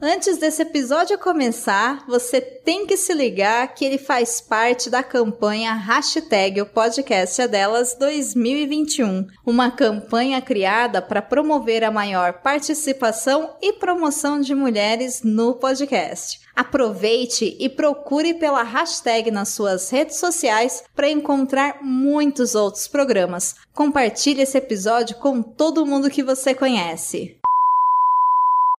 Antes desse episódio começar, você tem que se ligar que ele faz parte da campanha Hashtag o Podcast é Delas 2021, uma campanha criada para promover a maior participação e promoção de mulheres no podcast. Aproveite e procure pela hashtag nas suas redes sociais para encontrar muitos outros programas. Compartilhe esse episódio com todo mundo que você conhece.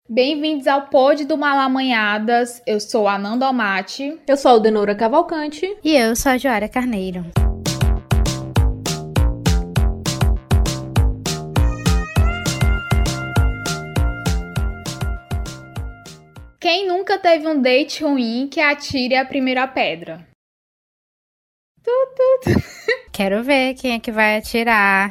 Bem-vindos ao Pod do Malamanhadas. Eu sou a Nanda Almaty. Eu sou a Aldenora Cavalcante. E eu sou a Joara Carneiro. Quem nunca teve um date ruim que atire a primeira pedra? Tu, tu, tu. Quero ver quem é que vai atirar.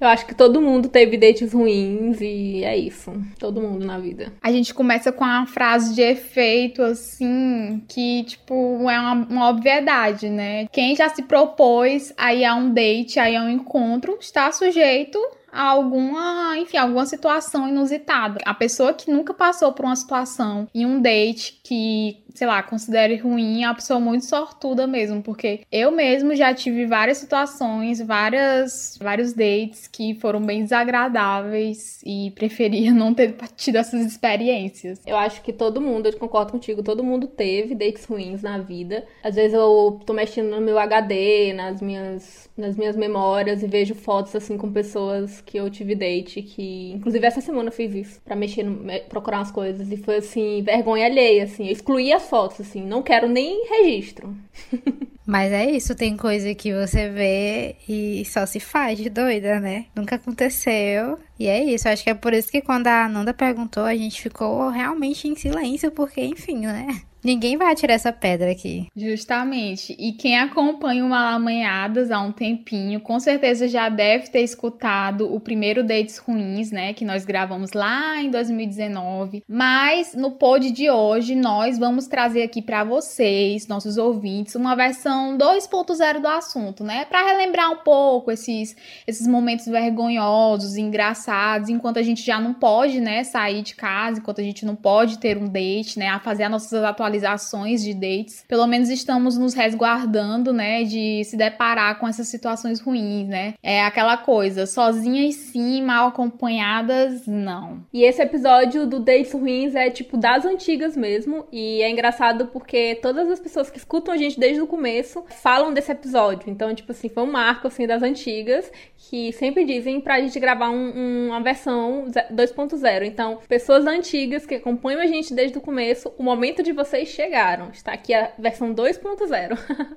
Eu acho que todo mundo teve dates ruins e é isso. Todo mundo na vida. A gente começa com uma frase de efeito, assim, que, tipo, é uma, uma obviedade, né? Quem já se propôs aí a um date, aí a um encontro, está sujeito a alguma, enfim, alguma situação inusitada. A pessoa que nunca passou por uma situação em um date que sei lá, considere ruim, é uma pessoa muito sortuda mesmo, porque eu mesmo já tive várias situações, várias, vários dates que foram bem desagradáveis e preferia não ter tido essas experiências. Eu acho que todo mundo, eu concordo contigo, todo mundo teve dates ruins na vida. Às vezes eu tô mexendo no meu HD, nas minhas, nas minhas memórias e vejo fotos assim com pessoas que eu tive date, que inclusive essa semana eu fiz isso, para mexer, no, procurar umas coisas e foi assim, vergonha alheia, assim, eu excluí as fotos, assim, não quero nem registro. Mas é isso, tem coisa que você vê e só se faz de doida, né? Nunca aconteceu. E é isso, acho que é por isso que quando a Nanda perguntou, a gente ficou realmente em silêncio, porque, enfim, né? Ninguém vai atirar essa pedra aqui. Justamente. E quem acompanha o Malamanhadas há um tempinho, com certeza já deve ter escutado o primeiro Dates Ruins, né? Que nós gravamos lá em 2019. Mas no pod de hoje, nós vamos trazer aqui para vocês, nossos ouvintes, uma versão 2.0 do assunto, né? Para relembrar um pouco esses, esses momentos vergonhosos, engraçados, enquanto a gente já não pode, né, sair de casa, enquanto a gente não pode ter um date, né? A fazer as nossas atualizações atualizações de dates, pelo menos estamos nos resguardando, né, de se deparar com essas situações ruins, né? É aquela coisa, sozinhas sim, mal acompanhadas, não. E esse episódio do Dates Ruins é tipo das antigas mesmo, e é engraçado porque todas as pessoas que escutam a gente desde o começo falam desse episódio. Então, tipo assim, foi um marco assim das antigas que sempre dizem pra gente gravar um, uma versão 2.0. Então, pessoas antigas que acompanham a gente desde o começo, o momento de vocês vocês chegaram. Está aqui a versão 2.0.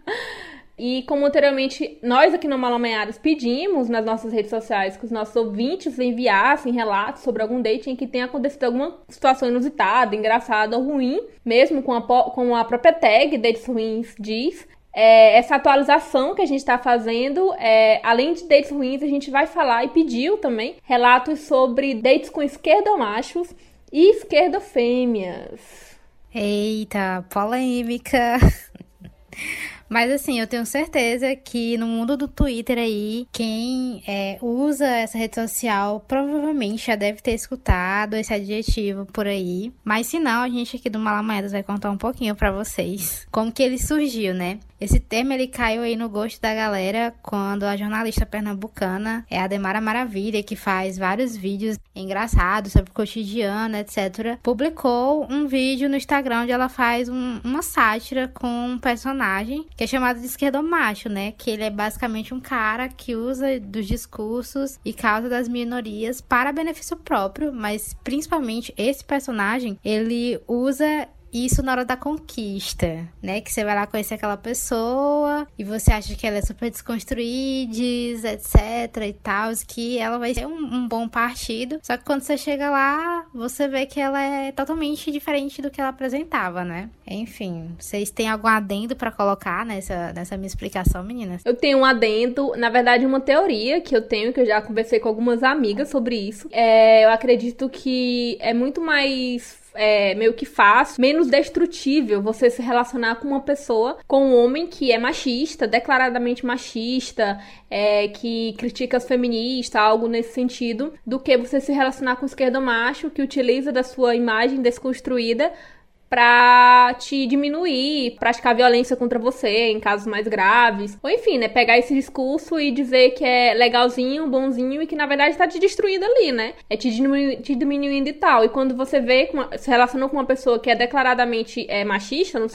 E como anteriormente nós aqui no Malamanhadas pedimos nas nossas redes sociais que os nossos ouvintes enviassem relatos sobre algum date em que tenha acontecido alguma situação inusitada, engraçada ou ruim, mesmo com a, com a própria tag Dates Ruins diz, é, essa atualização que a gente está fazendo, é, além de dates ruins, a gente vai falar e pediu também relatos sobre dates com esquerdomachos e esquerdofêmeas. Eita, polêmica. Mas assim, eu tenho certeza que no mundo do Twitter aí, quem é, usa essa rede social provavelmente já deve ter escutado esse adjetivo por aí. Mas se não, a gente aqui do Malamoedas vai contar um pouquinho para vocês como que ele surgiu, né? Esse termo ele caiu aí no gosto da galera quando a jornalista pernambucana é a Demara Maravilha, que faz vários vídeos engraçados sobre o cotidiano, etc., publicou um vídeo no Instagram onde ela faz um, uma sátira com um personagem que é chamado de esquerdomacho, né? Que ele é basicamente um cara que usa dos discursos e causa das minorias para benefício próprio, mas principalmente esse personagem, ele usa isso na hora da conquista, né? Que você vai lá conhecer aquela pessoa e você acha que ela é super desconstruída, etc e tal, que ela vai ser um, um, bom partido. Só que quando você chega lá, você vê que ela é totalmente diferente do que ela apresentava, né? Enfim, vocês têm algum adendo para colocar nessa, nessa minha explicação, meninas? Eu tenho um adendo, na verdade, uma teoria que eu tenho, que eu já conversei com algumas amigas sobre isso. É, eu acredito que é muito mais é, meio que fácil, menos destrutível você se relacionar com uma pessoa, com um homem que é machista, declaradamente machista, é, que critica as feministas, algo nesse sentido, do que você se relacionar com o esquerdo macho que utiliza da sua imagem desconstruída para te diminuir, praticar violência contra você em casos mais graves. Ou enfim, né, pegar esse discurso e dizer que é legalzinho, bonzinho e que na verdade tá te destruindo ali, né? É te, diminu te diminuindo e tal. E quando você vê, uma, se relaciona com uma pessoa que é declaradamente é, machista no,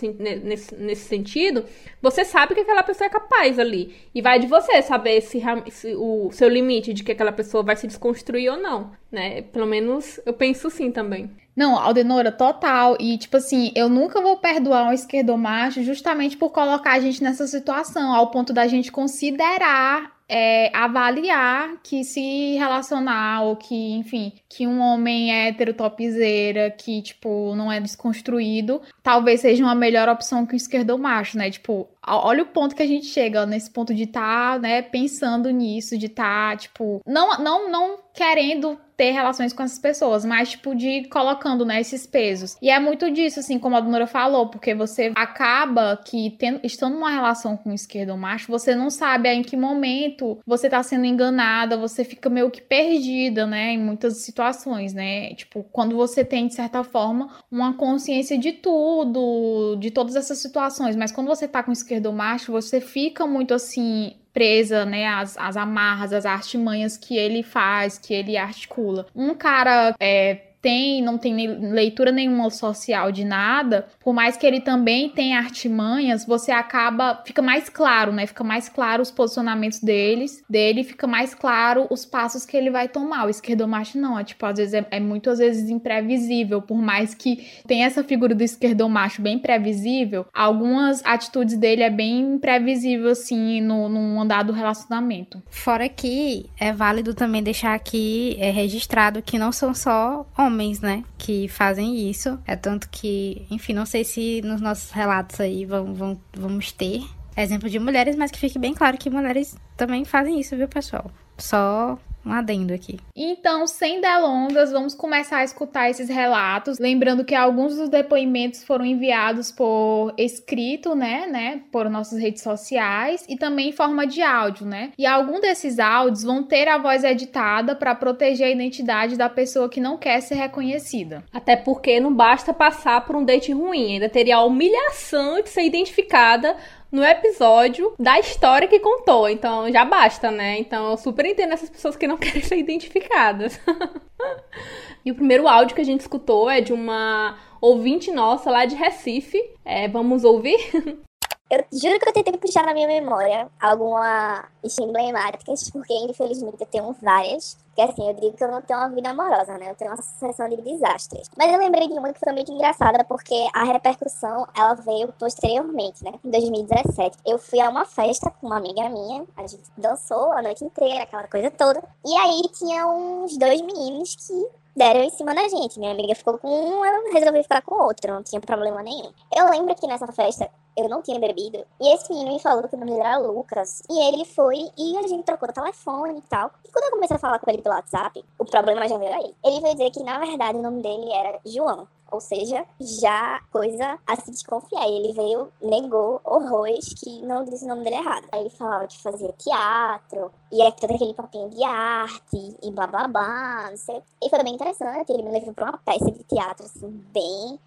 nesse, nesse sentido, você sabe que aquela pessoa é capaz ali. E vai de você saber se, se o seu limite de que aquela pessoa vai se desconstruir ou não, né? Pelo menos eu penso sim também. Não, Aldenora, total. E, tipo assim, eu nunca vou perdoar um esquerdomacho justamente por colocar a gente nessa situação, ao ponto da gente considerar é, avaliar que se relacionar ou que, enfim, que um homem é hétero topzeira, que, tipo, não é desconstruído, talvez seja uma melhor opção que o esquerdo macho, né? Tipo, olha o ponto que a gente chega, nesse ponto de estar, tá, né, pensando nisso, de estar, tá, tipo, não, não, não querendo ter relações com essas pessoas, mas tipo de colocando né, esses pesos. E é muito disso, assim, como a Donora falou, porque você acaba que tendo, estando numa relação com esquerdo macho, você não sabe em que momento você tá sendo enganada, você fica meio que perdida, né, em muitas situações, né? Tipo, quando você tem de certa forma uma consciência de tudo, de todas essas situações, mas quando você tá com esquerdo macho, você fica muito assim presa, né, as, as amarras, as artimanhas que ele faz, que ele articula. Um cara é, tem, não tem leitura nenhuma social de nada, por mais que ele também tenha artimanhas, você acaba, fica mais claro, né? Fica mais claro os posicionamentos deles, dele, fica mais claro os passos que ele vai tomar. O esquerdomacho não, é tipo, às vezes é, é muito às vezes imprevisível, por mais que tenha essa figura do esquerdomacho bem previsível, algumas atitudes dele é bem imprevisível, assim, no, no andar do relacionamento. Fora que é válido também deixar aqui é, registrado que não são só homens homens, né, que fazem isso. É tanto que, enfim, não sei se nos nossos relatos aí vão, vão, vamos ter exemplo de mulheres, mas que fique bem claro que mulheres também fazem isso, viu, pessoal? Só um adendo aqui. Então, sem delongas, vamos começar a escutar esses relatos. Lembrando que alguns dos depoimentos foram enviados por escrito, né, né, por nossas redes sociais e também em forma de áudio, né? E alguns desses áudios vão ter a voz editada para proteger a identidade da pessoa que não quer ser reconhecida. Até porque não basta passar por um date ruim, ainda teria a humilhação de ser identificada no episódio da história que contou. Então já basta, né? Então eu super entendo essas pessoas que não querem ser identificadas. e o primeiro áudio que a gente escutou é de uma ouvinte nossa lá de Recife. É, vamos ouvir? Eu juro que eu tentei puxar na minha memória alguma emblemáticas, porque infelizmente eu tenho várias. Porque assim, eu digo que eu não tenho uma vida amorosa, né? Eu tenho uma sucessão de desastres. Mas eu lembrei de uma que foi muito engraçada, porque a repercussão, ela veio posteriormente, né? Em 2017. Eu fui a uma festa com uma amiga minha, a gente dançou a noite inteira, aquela coisa toda. E aí tinha uns dois meninos que deram em cima da gente. Minha amiga ficou com um, eu resolvi ficar com outro, não tinha problema nenhum. Eu lembro que nessa festa eu não tinha bebido. E esse menino me falou que o nome dele era Lucas. E ele foi e a gente trocou o telefone e tal. E quando eu comecei a falar com ele pelo WhatsApp, o problema já veio aí. Ele veio dizer que na verdade o nome dele era João. Ou seja, já coisa a se desconfiar. Ele veio, negou horrores que não disse o nome dele errado. Aí ele falava que fazia teatro, e era todo aquele papinho de arte, e blá blá blá, não sei. E foi bem interessante. Ele me levou pra uma peça de teatro, assim, bem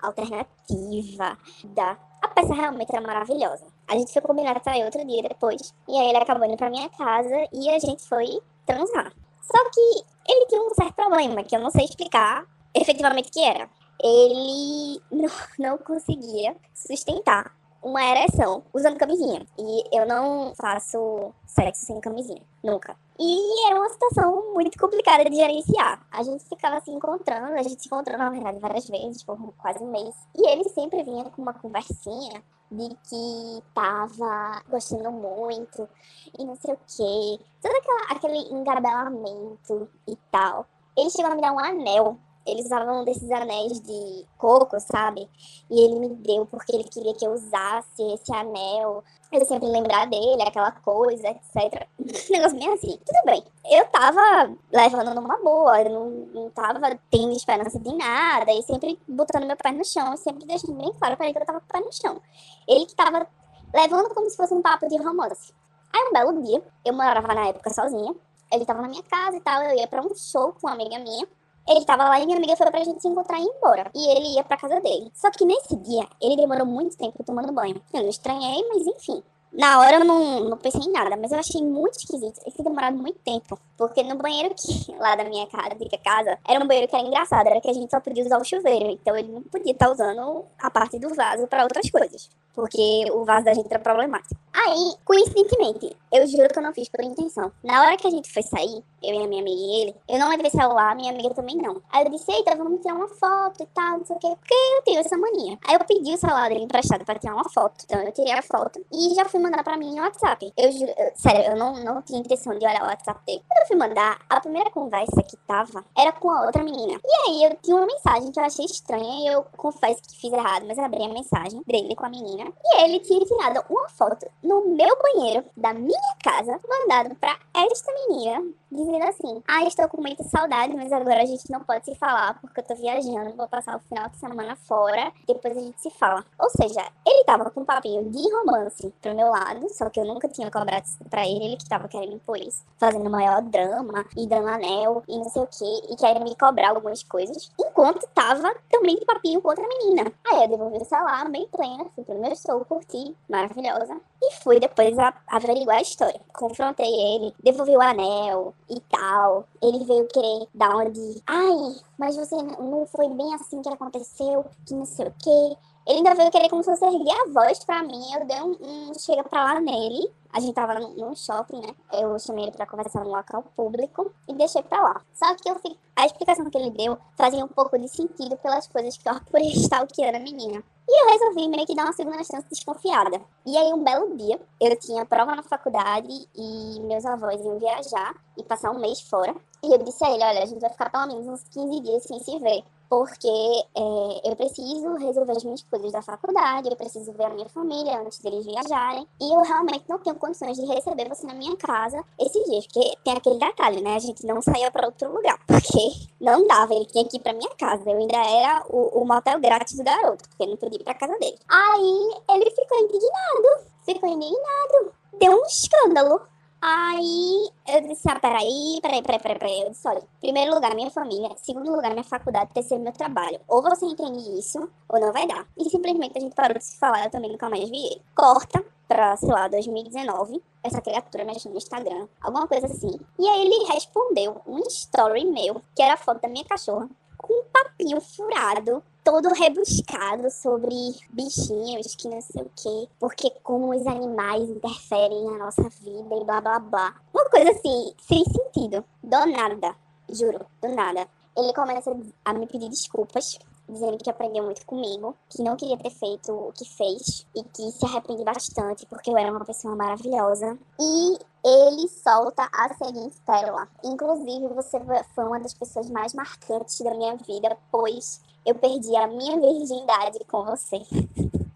alternativa. Da... A peça realmente era maravilhosa. A gente foi combinar sair outro dia depois. E aí ele acabou indo pra minha casa e a gente foi transar. Só que ele tinha um certo problema que eu não sei explicar efetivamente que era ele não, não conseguia sustentar uma ereção usando camisinha. E eu não faço sexo sem camisinha, nunca. E era uma situação muito complicada de gerenciar. A gente ficava se encontrando, a gente se encontrou, na verdade, várias vezes, por quase um mês. E ele sempre vinha com uma conversinha de que tava gostando muito e não sei o quê. Todo aquela, aquele engabelamento e tal. Ele chegou a me dar um anel eles usavam desses anéis de coco, sabe? E ele me deu porque ele queria que eu usasse esse anel. Ele sempre lembrar dele, aquela coisa, etc. Um negócio bem assim. Tudo bem. Eu tava levando numa boa, eu não, não tava tendo esperança de nada, e sempre botando meu pé no chão, sempre deixando bem claro pra ele que eu tava com o pé no chão. Ele que tava levando como se fosse um papo de romance. Aí um belo dia, eu morava na época sozinha, ele tava na minha casa e tal, eu ia pra um show com uma amiga minha. Ele tava lá e minha amiga foi pra gente se encontrar e ir embora. E ele ia pra casa dele. Só que nesse dia, ele demorou muito tempo tomando banho. Eu não estranhei, mas enfim. Na hora eu não, não pensei em nada, mas eu achei muito esquisito. Ele demorado muito tempo. Porque no banheiro que lá da minha casa, casa, era um banheiro que era engraçado, era que a gente só podia usar o chuveiro. Então ele não podia estar usando a parte do vaso para outras coisas porque o vaso da gente era problemático. Aí, coincidentemente, eu juro que eu não fiz por intenção. Na hora que a gente foi sair, eu e a minha amiga e ele, eu não levei celular, minha amiga também não. Aí eu disse, eita, vamos tirar uma foto e tal, não sei o quê, porque eu tenho essa mania. Aí eu pedi o celular dele emprestado pra tirar uma foto. Então eu tirei a foto e já fui mandar pra mim no WhatsApp. Eu juro, eu, sério, eu não, não tinha intenção de olhar o WhatsApp dele. Quando eu fui mandar, a primeira conversa que tava era com a outra menina. E aí eu tinha uma mensagem que eu achei estranha e eu confesso que fiz errado, mas eu abri a mensagem dele com a menina. E ele tinha tirado uma foto no meu banheiro da minha casa, mandado pra esta menina, dizendo assim: Ah, estou com muita saudade, mas agora a gente não pode se falar porque eu tô viajando, vou passar o final de semana fora, depois a gente se fala. Ou seja, ele tava com um papinho de romance pro meu lado, só que eu nunca tinha cobrado isso pra ele, ele que tava querendo impor isso, fazendo maior drama e dando anel e não sei o que, e querendo me cobrar algumas coisas, enquanto tava também de papinho com outra menina. Aí eu devolvi o celular, bem plena, fui pro meu show, curti, maravilhosa, e fui depois a, averiguar a história. Confrontei ele, devolvi o anel, e tal. Ele veio querer dar uma de. Ai, mas você não foi bem assim que aconteceu, que não sei o quê. Ele ainda veio querer como se fosse erguer a voz pra mim. Eu dei um, um chega pra lá nele. A gente tava num shopping, né? Eu chamei ele pra conversar num local público e deixei pra lá. Só que eu fiquei... a explicação que ele deu fazia um pouco de sentido pelas coisas que eu apurei stalkeando a menina. E eu resolvi meio que dar uma segunda chance desconfiada. E aí, um belo dia, eu tinha prova na faculdade e meus avós iam viajar e passar um mês fora. E eu disse a ele: Olha, a gente vai ficar pelo menos uns 15 dias sem se ver porque é, eu preciso resolver as minhas coisas da faculdade, eu preciso ver a minha família antes deles viajarem, e eu realmente não tenho condições de receber você na minha casa esses dias, porque tem aquele detalhe, né? A gente não saía para outro lugar, porque não dava, ele tinha que ir para minha casa, eu ainda era o, o motel grátis do garoto, porque não podia ir para casa dele. Aí ele ficou indignado, ficou indignado, deu um escândalo Aí eu disse, ah, peraí, peraí, peraí, peraí, peraí. Eu disse, olha, primeiro lugar, minha família, segundo lugar, minha faculdade, terceiro, meu trabalho. Ou você entende isso, ou não vai dar. E simplesmente a gente parou de se falar, eu também nunca mais vi ele. Corta pra, sei lá, 2019, essa criatura mexendo no Instagram, alguma coisa assim. E aí ele respondeu um story meu, que era a foto da minha cachorra, com um papinho furado todo rebuscado sobre bichinhos que não sei o quê, porque como os animais interferem na nossa vida e blá blá blá. Uma coisa assim, sem sentido. Do nada, juro, do nada. Ele começa a me pedir desculpas dizendo que aprendeu muito comigo, que não queria ter feito o que fez e que se arrepende bastante porque eu era uma pessoa maravilhosa. E ele solta a seguinte pérola. Inclusive, você foi uma das pessoas mais marcantes da minha vida, pois eu perdi a minha virgindade com você.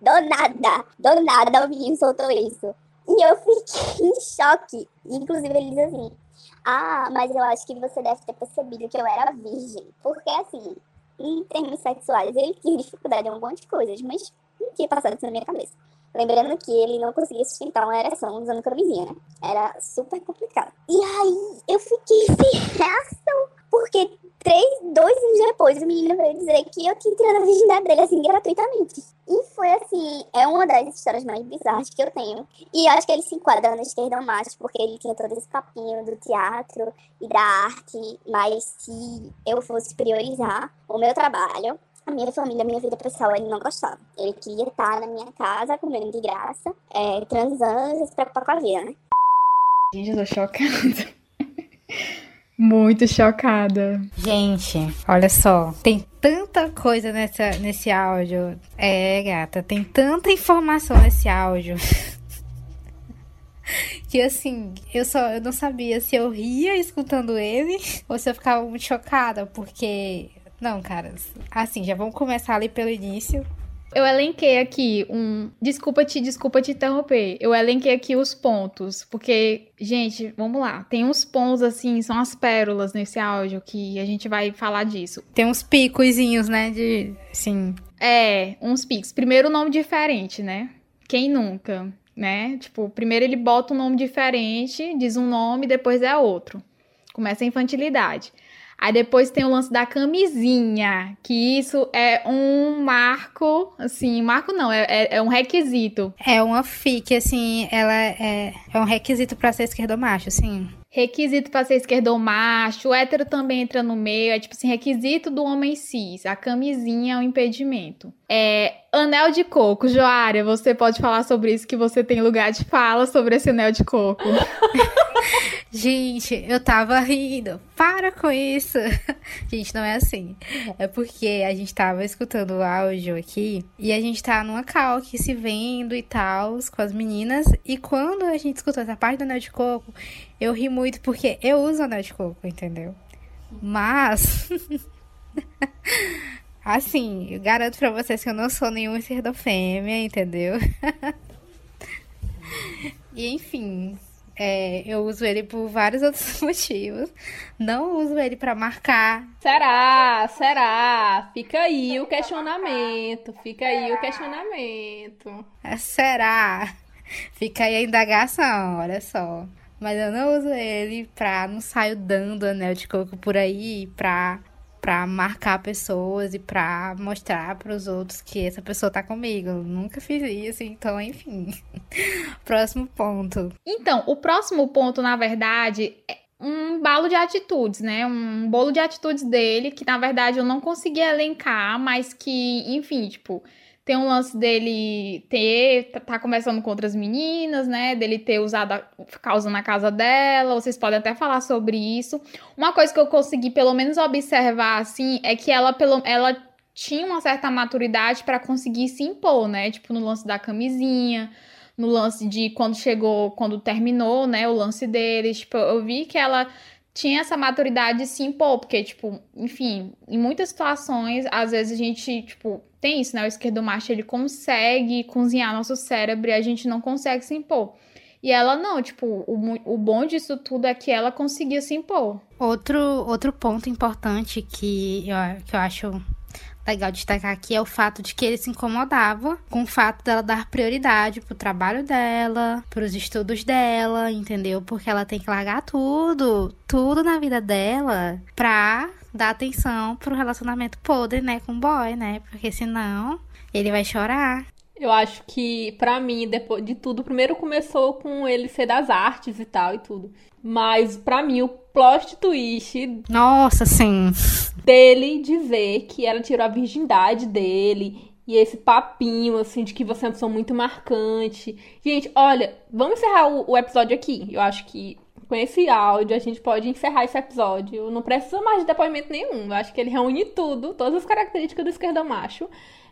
Do nada, do nada o menino soltou isso. E eu fiquei em choque. Inclusive, ele diz assim: Ah, mas eu acho que você deve ter percebido que eu era virgem. Porque, assim, em termos sexuais, ele tinha dificuldade em um monte de coisas, mas não tinha passado isso na minha cabeça. Lembrando que ele não conseguia sustentar uma ereção usando camisinha, né? Era super complicado. E aí eu fiquei sem reação, porque três, dois anos depois, o menino veio dizer que eu tinha tirado a virgindade dele, assim, gratuitamente. E foi, assim, é uma das histórias mais bizarras que eu tenho. E eu acho que ele se enquadra no esquerdo macho, porque ele tinha todo esse papinho do teatro e da arte. Mas se eu fosse priorizar o meu trabalho, a minha família, a minha vida pessoal, ele não gostava. Ele queria estar na minha casa, comendo de graça, é, transando e se preocupar com a vida, né? Gente, eu tô chocada. Muito chocada. Gente, olha só. Tem tanta coisa nessa, nesse áudio. É, gata, tem tanta informação nesse áudio. que assim, eu só eu não sabia se eu ria escutando ele ou se eu ficava muito chocada, porque não, caras. Assim, já vamos começar ali pelo início. Eu elenquei aqui um. Desculpa te, desculpa te interromper. Eu elenquei aqui os pontos, porque, gente, vamos lá. Tem uns pontos assim, são as pérolas nesse áudio que a gente vai falar disso. Tem uns picozinhos, né? De. Sim. É, uns picos. Primeiro nome diferente, né? Quem nunca, né? Tipo, primeiro ele bota um nome diferente, diz um nome, depois é outro. Começa a infantilidade. Aí depois tem o lance da camisinha, que isso é um marco, assim, marco não, é, é, é um requisito. É uma FIC, assim, ela é, é um requisito para ser esquerdomacho, assim. Requisito para ser esquerdo macho, o hétero também entra no meio, é tipo assim, requisito do homem cis, a camisinha é um impedimento. É, anel de coco, Joária, você pode falar sobre isso, que você tem lugar de fala sobre esse anel de coco. Gente, eu tava rindo. Para com isso. Gente, não é assim. É porque a gente tava escutando o áudio aqui e a gente tá numa cal aqui se vendo e tal com as meninas. E quando a gente escutou essa parte do anel de coco, eu ri muito porque eu uso anel de coco, entendeu? Mas. assim, eu garanto pra vocês que eu não sou nenhuma fêmea, entendeu? e enfim, é, eu uso ele por vários outros motivos. Não uso ele para marcar. Será? Será? Fica aí o questionamento. Fica aí o questionamento. É, será? Fica aí a indagação, olha só. Mas eu não uso ele pra. Não saio dando anel de coco por aí pra para marcar pessoas e para mostrar para os outros que essa pessoa tá comigo. Eu nunca fiz isso, então, enfim. próximo ponto. Então, o próximo ponto, na verdade, é um balo de atitudes, né? Um bolo de atitudes dele que, na verdade, eu não consegui elencar, mas que, enfim, tipo, tem um lance dele ter. Tá, tá conversando com outras meninas, né? Dele ter usado. A, ficar usando a casa dela. Vocês podem até falar sobre isso. Uma coisa que eu consegui, pelo menos, observar, assim, é que ela, pelo, ela tinha uma certa maturidade para conseguir se impor, né? Tipo, no lance da camisinha. No lance de quando chegou, quando terminou, né? O lance deles. Tipo, eu vi que ela tinha essa maturidade de se impor, porque, tipo, enfim, em muitas situações, às vezes a gente, tipo, tem isso, né? O esquerdo macho, ele consegue cozinhar nosso cérebro e a gente não consegue se impor. E ela não, tipo, o, o bom disso tudo é que ela conseguia se impor. Outro, outro ponto importante que eu, que eu acho legal destacar aqui é o fato de que ele se incomodava com o fato dela dar prioridade pro trabalho dela, pros estudos dela, entendeu? Porque ela tem que largar tudo, tudo na vida dela pra dar atenção pro relacionamento podre, né, com o boy, né? Porque senão ele vai chorar. Eu acho que, para mim, depois de tudo, primeiro começou com ele ser das artes e tal e tudo. Mas, para mim, o plot twist. Nossa, sim. Dele dizer que ela tirou a virgindade dele. E esse papinho, assim, de que você é uma pessoa muito marcante. Gente, olha, vamos encerrar o, o episódio aqui. Eu acho que com esse áudio a gente pode encerrar esse episódio. Não precisa mais de depoimento nenhum. Eu acho que ele reúne tudo, todas as características do esquerdo macho.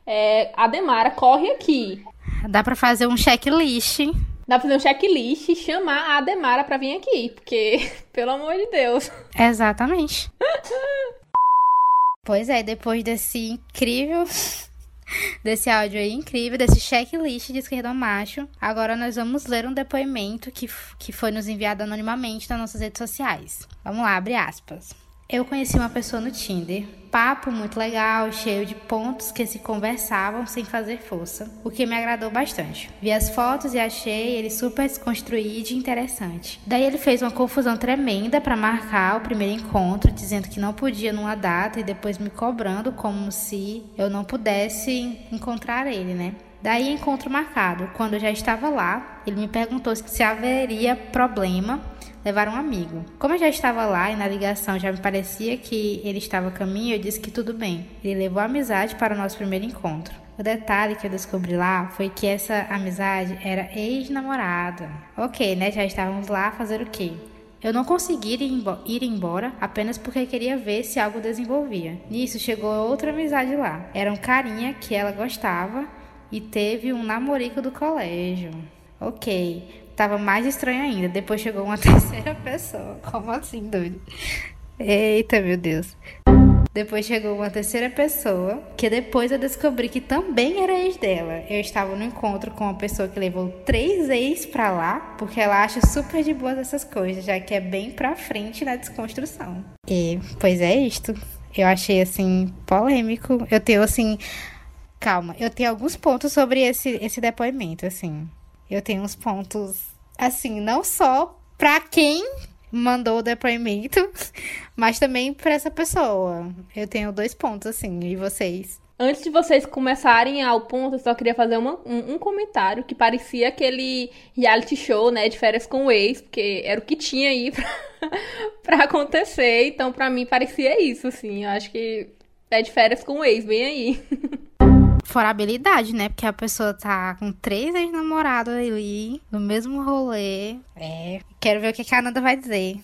É, a Demara corre aqui. Dá para fazer um checklist. Dá pra fazer um checklist e chamar a Ademara pra vir aqui, porque, pelo amor de Deus. Exatamente. pois é, depois desse incrível. Desse áudio aí incrível, desse checklist de esquerda macho. Agora nós vamos ler um depoimento que, que foi nos enviado anonimamente nas nossas redes sociais. Vamos lá, abre aspas. Eu conheci uma pessoa no Tinder. Papo muito legal, cheio de pontos que se conversavam sem fazer força, o que me agradou bastante. Vi as fotos e achei ele super desconstruído e interessante. Daí ele fez uma confusão tremenda para marcar o primeiro encontro, dizendo que não podia numa data e depois me cobrando como se eu não pudesse encontrar ele, né? Daí encontro marcado. Quando eu já estava lá, ele me perguntou se haveria problema levar um amigo. Como eu já estava lá e na ligação já me parecia que ele estava a caminho, eu disse que tudo bem. Ele levou a amizade para o nosso primeiro encontro. O detalhe que eu descobri lá foi que essa amizade era ex-namorada. Ok, né? Já estávamos lá fazer o quê? Eu não consegui ir embora apenas porque queria ver se algo desenvolvia. Nisso chegou outra amizade lá. Era um carinha que ela gostava e teve um namorico do colégio. Ok, tava mais estranho ainda. Depois chegou uma terceira pessoa. Como assim, doido? Eita, meu Deus. Depois chegou uma terceira pessoa, que depois eu descobri que também era ex dela. Eu estava no encontro com uma pessoa que levou três ex pra lá, porque ela acha super de boas essas coisas, já que é bem pra frente na desconstrução. E, pois é isto. Eu achei, assim, polêmico. Eu tenho, assim. Calma, eu tenho alguns pontos sobre esse, esse depoimento, assim. Eu tenho uns pontos, assim, não só pra quem mandou o depoimento, mas também para essa pessoa. Eu tenho dois pontos, assim, e vocês? Antes de vocês começarem ao ponto, eu só queria fazer uma, um, um, comentário que parecia aquele reality show, né, de férias com o ex, porque era o que tinha aí pra, pra acontecer. Então, pra mim, parecia isso, assim. Eu acho que é de férias com o ex, bem aí. Fora habilidade, né? Porque a pessoa tá com três ex-namorados ali, no mesmo rolê. É. Quero ver o que a Canada vai dizer.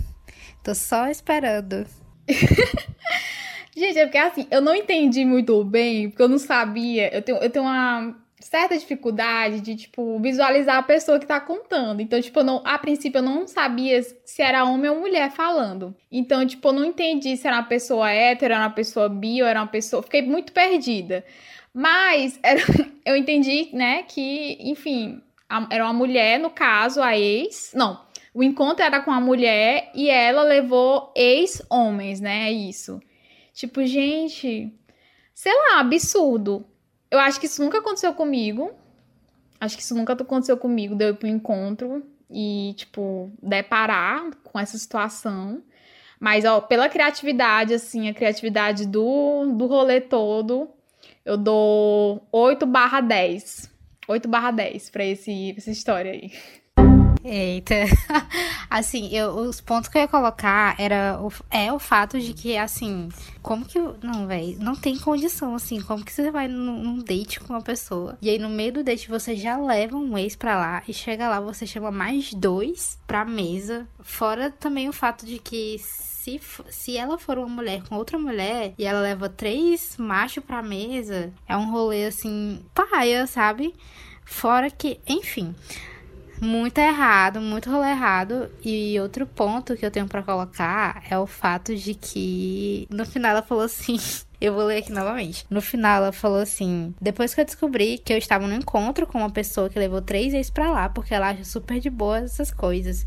Tô só esperando. Gente, é porque assim, eu não entendi muito bem, porque eu não sabia. Eu tenho, eu tenho uma certa dificuldade de, tipo, visualizar a pessoa que tá contando. Então, tipo, não, a princípio eu não sabia se era homem ou mulher falando. Então, tipo, eu não entendi se era uma pessoa hétero, era uma pessoa bi, ou era uma pessoa. Fiquei muito perdida. Mas era, eu entendi, né, que, enfim, a, era uma mulher, no caso, a ex. Não, o encontro era com a mulher e ela levou ex-homens, né? É isso. Tipo, gente, sei lá, absurdo. Eu acho que isso nunca aconteceu comigo. Acho que isso nunca aconteceu comigo, deu pro encontro e, tipo, deparar com essa situação. Mas, ó, pela criatividade, assim, a criatividade do, do rolê todo, eu dou 8 barra 10. 8 barra 10 pra esse, essa história aí. Eita. Assim, eu, os pontos que eu ia colocar era o, é o fato de que, assim, como que. Não, velho, não tem condição, assim. Como que você vai num, num, date com uma pessoa e aí no meio do date você já leva um ex pra lá e chega lá, você chama mais dois pra mesa. Fora também o fato de que se, se ela for uma mulher com outra mulher e ela leva três machos pra mesa, é um rolê assim, paia, sabe? Fora que, enfim, muito errado, muito rolê errado. E outro ponto que eu tenho para colocar é o fato de que no final ela falou assim. Eu vou ler aqui novamente. No final, ela falou assim: Depois que eu descobri que eu estava no encontro com uma pessoa que levou três vezes pra lá, porque ela acha super de boa essas coisas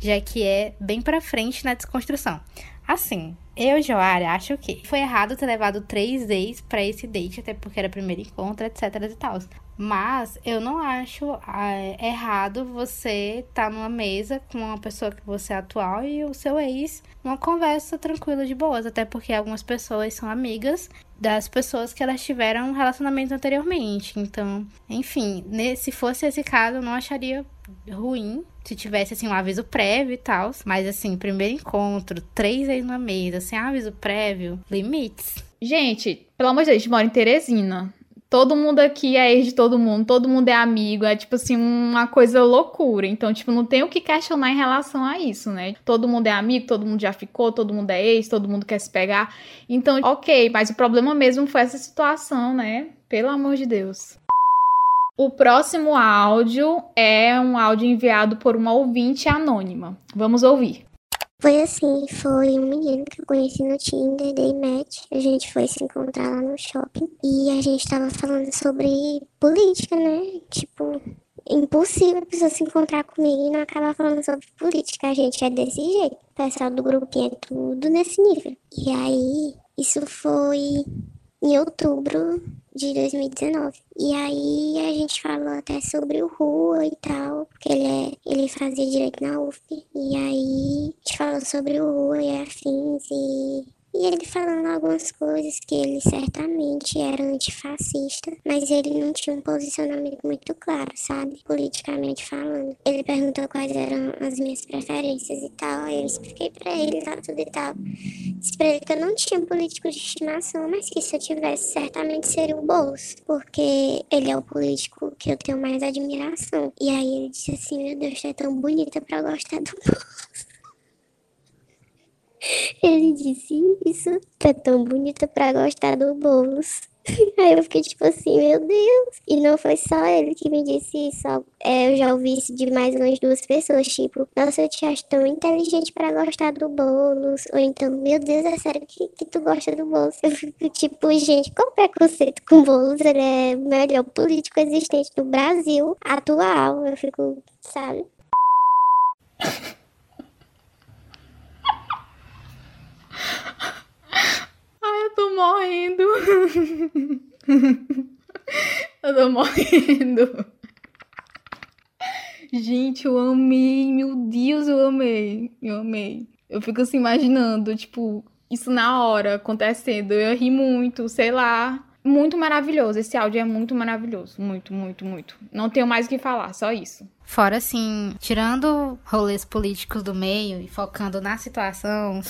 já que é bem para frente na desconstrução. Assim, eu, Joara, acho que foi errado ter levado três ex para esse date, até porque era primeiro encontro, etc e tal. Mas eu não acho é, errado você estar tá numa mesa com uma pessoa que você é atual e o seu ex, uma conversa tranquila de boas, até porque algumas pessoas são amigas das pessoas que elas tiveram um relacionamento anteriormente. Então, enfim, se fosse esse caso, eu não acharia ruim se tivesse assim um aviso prévio e tal. Mas assim, primeiro encontro, três vezes na mesa, sem aviso prévio, limites. Gente, pelo amor de Deus, a gente mora em Teresina. Todo mundo aqui é ex de todo mundo, todo mundo é amigo, é tipo assim, uma coisa loucura. Então, tipo, não tem o que questionar em relação a isso, né? Todo mundo é amigo, todo mundo já ficou, todo mundo é ex, todo mundo quer se pegar. Então, ok, mas o problema mesmo foi essa situação, né? Pelo amor de Deus. O próximo áudio é um áudio enviado por uma ouvinte anônima. Vamos ouvir. Foi assim, foi um menino que eu conheci no Tinder, dei match, a gente foi se encontrar lá no shopping e a gente tava falando sobre política, né? Tipo, impossível a pessoa se encontrar comigo e não acabar falando sobre política. A gente é desse jeito. O pessoal do grupinho é tudo nesse nível. E aí, isso foi em outubro de 2019. E aí a gente falou até sobre o Rua e tal, porque ele, é, ele fazia direito na UF. E aí a gente falou sobre o Rua e afins e e ele falando algumas coisas que ele certamente era antifascista, mas ele não tinha um posicionamento muito claro, sabe? Politicamente falando. Ele perguntou quais eram as minhas preferências e tal, aí eu expliquei pra ele tal, tudo e tal. Disse pra ele que eu não tinha um político de estimação, mas que se eu tivesse, certamente seria o Boulos, porque ele é o político que eu tenho mais admiração. E aí ele disse assim, meu Deus, tu é tão bonita pra gostar do Boulos. Ele disse isso. É tão bonita pra gostar do Boulos. Aí eu fiquei tipo assim, meu Deus. E não foi só ele que me disse isso. É, eu já ouvi isso de mais umas duas pessoas, tipo, nossa, eu te acho tão inteligente para gostar do Boulos. Ou então, meu Deus, é sério que, que tu gosta do Boulos? Eu fico tipo, gente, qual preconceito com Boulos? Ele é o melhor político existente do Brasil atual. Eu fico, sabe? Ai, eu tô morrendo. eu tô morrendo. Gente, eu amei. Meu Deus, eu amei. Eu amei. Eu fico assim imaginando, tipo, isso na hora acontecendo. Eu ri muito, sei lá. Muito maravilhoso. Esse áudio é muito maravilhoso. Muito, muito, muito. Não tenho mais o que falar, só isso. Fora assim, tirando rolês políticos do meio e focando na situação.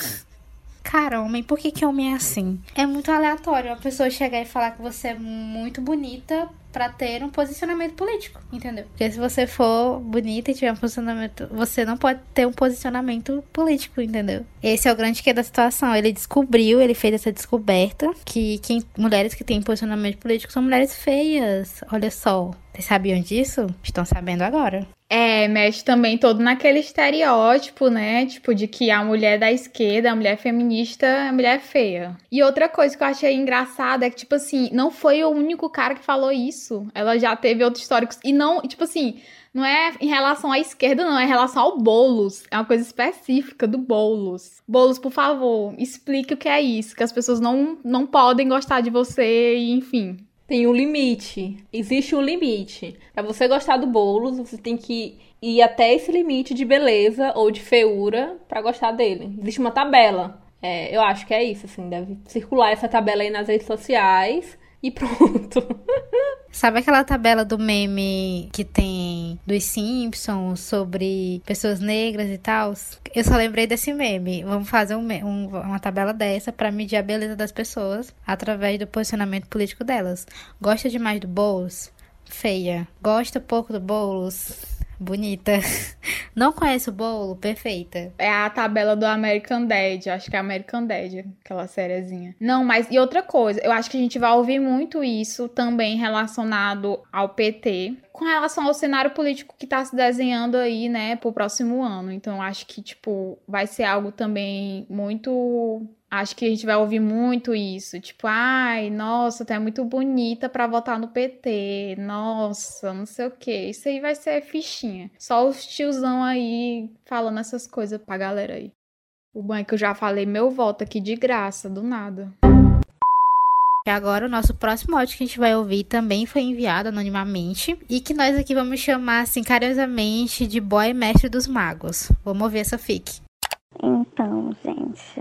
Cara, homem, por que, que homem é assim? É muito aleatório uma pessoa chegar e falar que você é muito bonita para ter um posicionamento político, entendeu? Porque se você for bonita e tiver um posicionamento, você não pode ter um posicionamento político, entendeu? Esse é o grande que da situação. Ele descobriu, ele fez essa descoberta que quem, mulheres que têm posicionamento político são mulheres feias. Olha só. Vocês sabiam disso? Estão sabendo agora. É, mexe também todo naquele estereótipo, né? Tipo, de que a mulher da esquerda, a mulher feminista, é a mulher feia. E outra coisa que eu achei engraçada é que, tipo assim, não foi o único cara que falou isso. Ela já teve outros históricos. E não, tipo assim, não é em relação à esquerda, não, é em relação ao Boulos. É uma coisa específica do Boulos. Boulos, por favor, explique o que é isso. Que as pessoas não, não podem gostar de você, e enfim tem um limite. Existe um limite. Para você gostar do Boulos, você tem que ir até esse limite de beleza ou de feiura para gostar dele. Existe uma tabela. É, eu acho que é isso, assim, deve circular essa tabela aí nas redes sociais e pronto. Sabe aquela tabela do meme que tem dos Simpsons sobre pessoas negras e tal? Eu só lembrei desse meme. Vamos fazer um, um, uma tabela dessa para medir a beleza das pessoas através do posicionamento político delas. Gosta demais do Boulos? Feia. Gosta pouco do Boulos? Bonita. Não conhece o bolo? Perfeita. É a tabela do American Dad. Acho que é American Dad, aquela sériezinha. Não, mas e outra coisa, eu acho que a gente vai ouvir muito isso também relacionado ao PT, com relação ao cenário político que tá se desenhando aí, né, pro próximo ano. Então, acho que, tipo, vai ser algo também muito Acho que a gente vai ouvir muito isso, tipo, ai, nossa, tu é muito bonita para votar no PT, nossa, não sei o que. Isso aí vai ser fichinha. Só os tiozão aí falando essas coisas pra galera aí. O bom é que eu já falei meu voto aqui de graça, do nada. E agora o nosso próximo áudio que a gente vai ouvir também foi enviado anonimamente e que nós aqui vamos chamar assim carinhosamente de boy mestre dos magos. Vamos ouvir essa fic. Então, gente,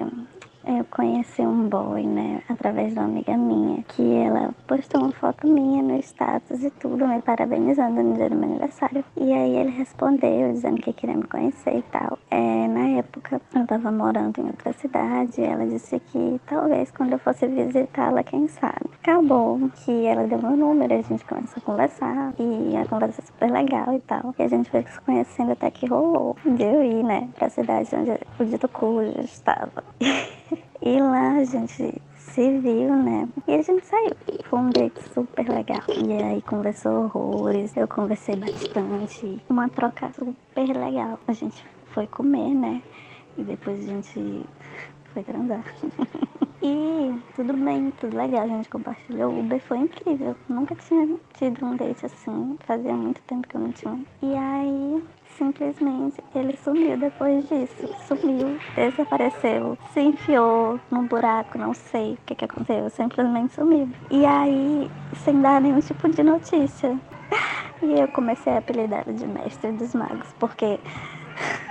eu conheci um boy, né, através de uma amiga minha, que ela postou uma foto minha no status e tudo, me parabenizando no dia do meu aniversário. E aí ele respondeu, dizendo que queria me conhecer e tal. É, na época, eu tava morando em outra cidade ela disse que talvez quando eu fosse visitá-la, quem sabe. Acabou que ela deu meu número, a gente começou a conversar e a conversa é super legal e tal. E a gente foi se conhecendo até que rolou de eu ir, né, pra cidade onde o dito cujo estava. E lá a gente se viu, né? E a gente saiu. Foi um date super legal. E aí conversou horrores, eu conversei bastante. Uma troca super legal. A gente foi comer, né? E depois a gente foi transar. e tudo bem, tudo legal. A gente compartilhou. O Uber foi incrível. Nunca tinha tido um date assim. Fazia muito tempo que eu não tinha. E aí simplesmente ele sumiu depois disso. Sumiu, desapareceu, se enfiou num buraco, não sei o que, que aconteceu, simplesmente sumiu. E aí, sem dar nenhum tipo de notícia. E eu comecei a apelidar de mestre dos magos, porque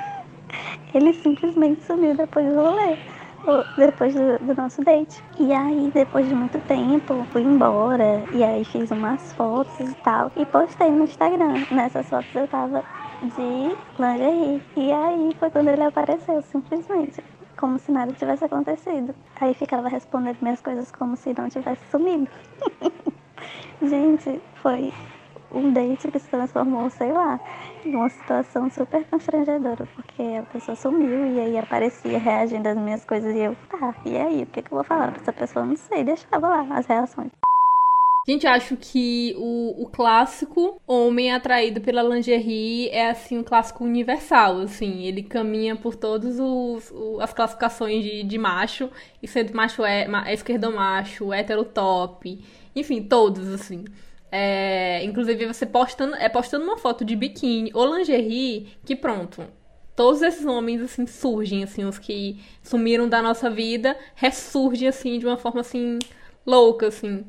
ele simplesmente sumiu depois do rolê depois do, do, nosso date. E aí, depois de muito tempo, fui embora. E aí fiz umas fotos e tal. E postei no Instagram. Nessas fotos eu tava de lingerie. E aí foi quando ele apareceu, simplesmente. Como se nada tivesse acontecido. Aí ficava respondendo minhas coisas como se não tivesse sumido. Gente, foi um date que se transformou, sei lá, em uma situação super constrangedora, porque a pessoa sumiu e aí aparecia reagindo às minhas coisas e eu, tá, e aí, o que, que eu vou falar pra essa pessoa? Não sei, deixava lá as reações. Gente, acho que o, o clássico homem atraído pela lingerie é, assim, um clássico universal, assim. Ele caminha por todas as classificações de, de macho, e sendo macho é, é esquerdomacho, hétero top, enfim, todos, assim. É, inclusive, você postando, é postando uma foto de biquíni ou lingerie, que pronto, todos esses homens, assim, surgem, assim, os que sumiram da nossa vida, ressurgem, assim, de uma forma, assim, louca, assim.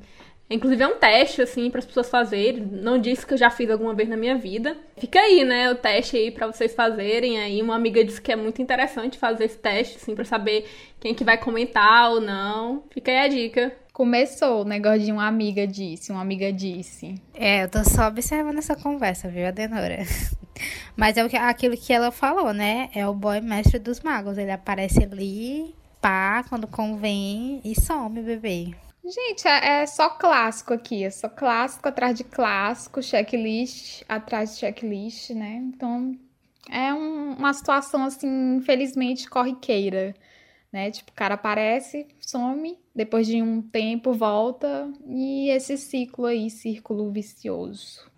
Inclusive é um teste, assim, para as pessoas fazerem. Não disse que eu já fiz alguma vez na minha vida. Fica aí, né, o teste aí para vocês fazerem. Aí uma amiga disse que é muito interessante fazer esse teste, assim, para saber quem que vai comentar ou não. Fica aí a dica. Começou o negócio de uma amiga disse, uma amiga disse. É, eu tô só observando essa conversa, viu, Adenora? Mas é aquilo que ela falou, né? É o boy mestre dos magos. Ele aparece ali, pá, quando convém e some, bebê. Gente, é, é, só clássico aqui, é só clássico atrás de clássico, checklist atrás de checklist, né? Então, é um, uma situação, assim, infelizmente corriqueira, né? Tipo, o cara aparece, some, depois de um tempo volta, e esse ciclo aí, círculo vicioso.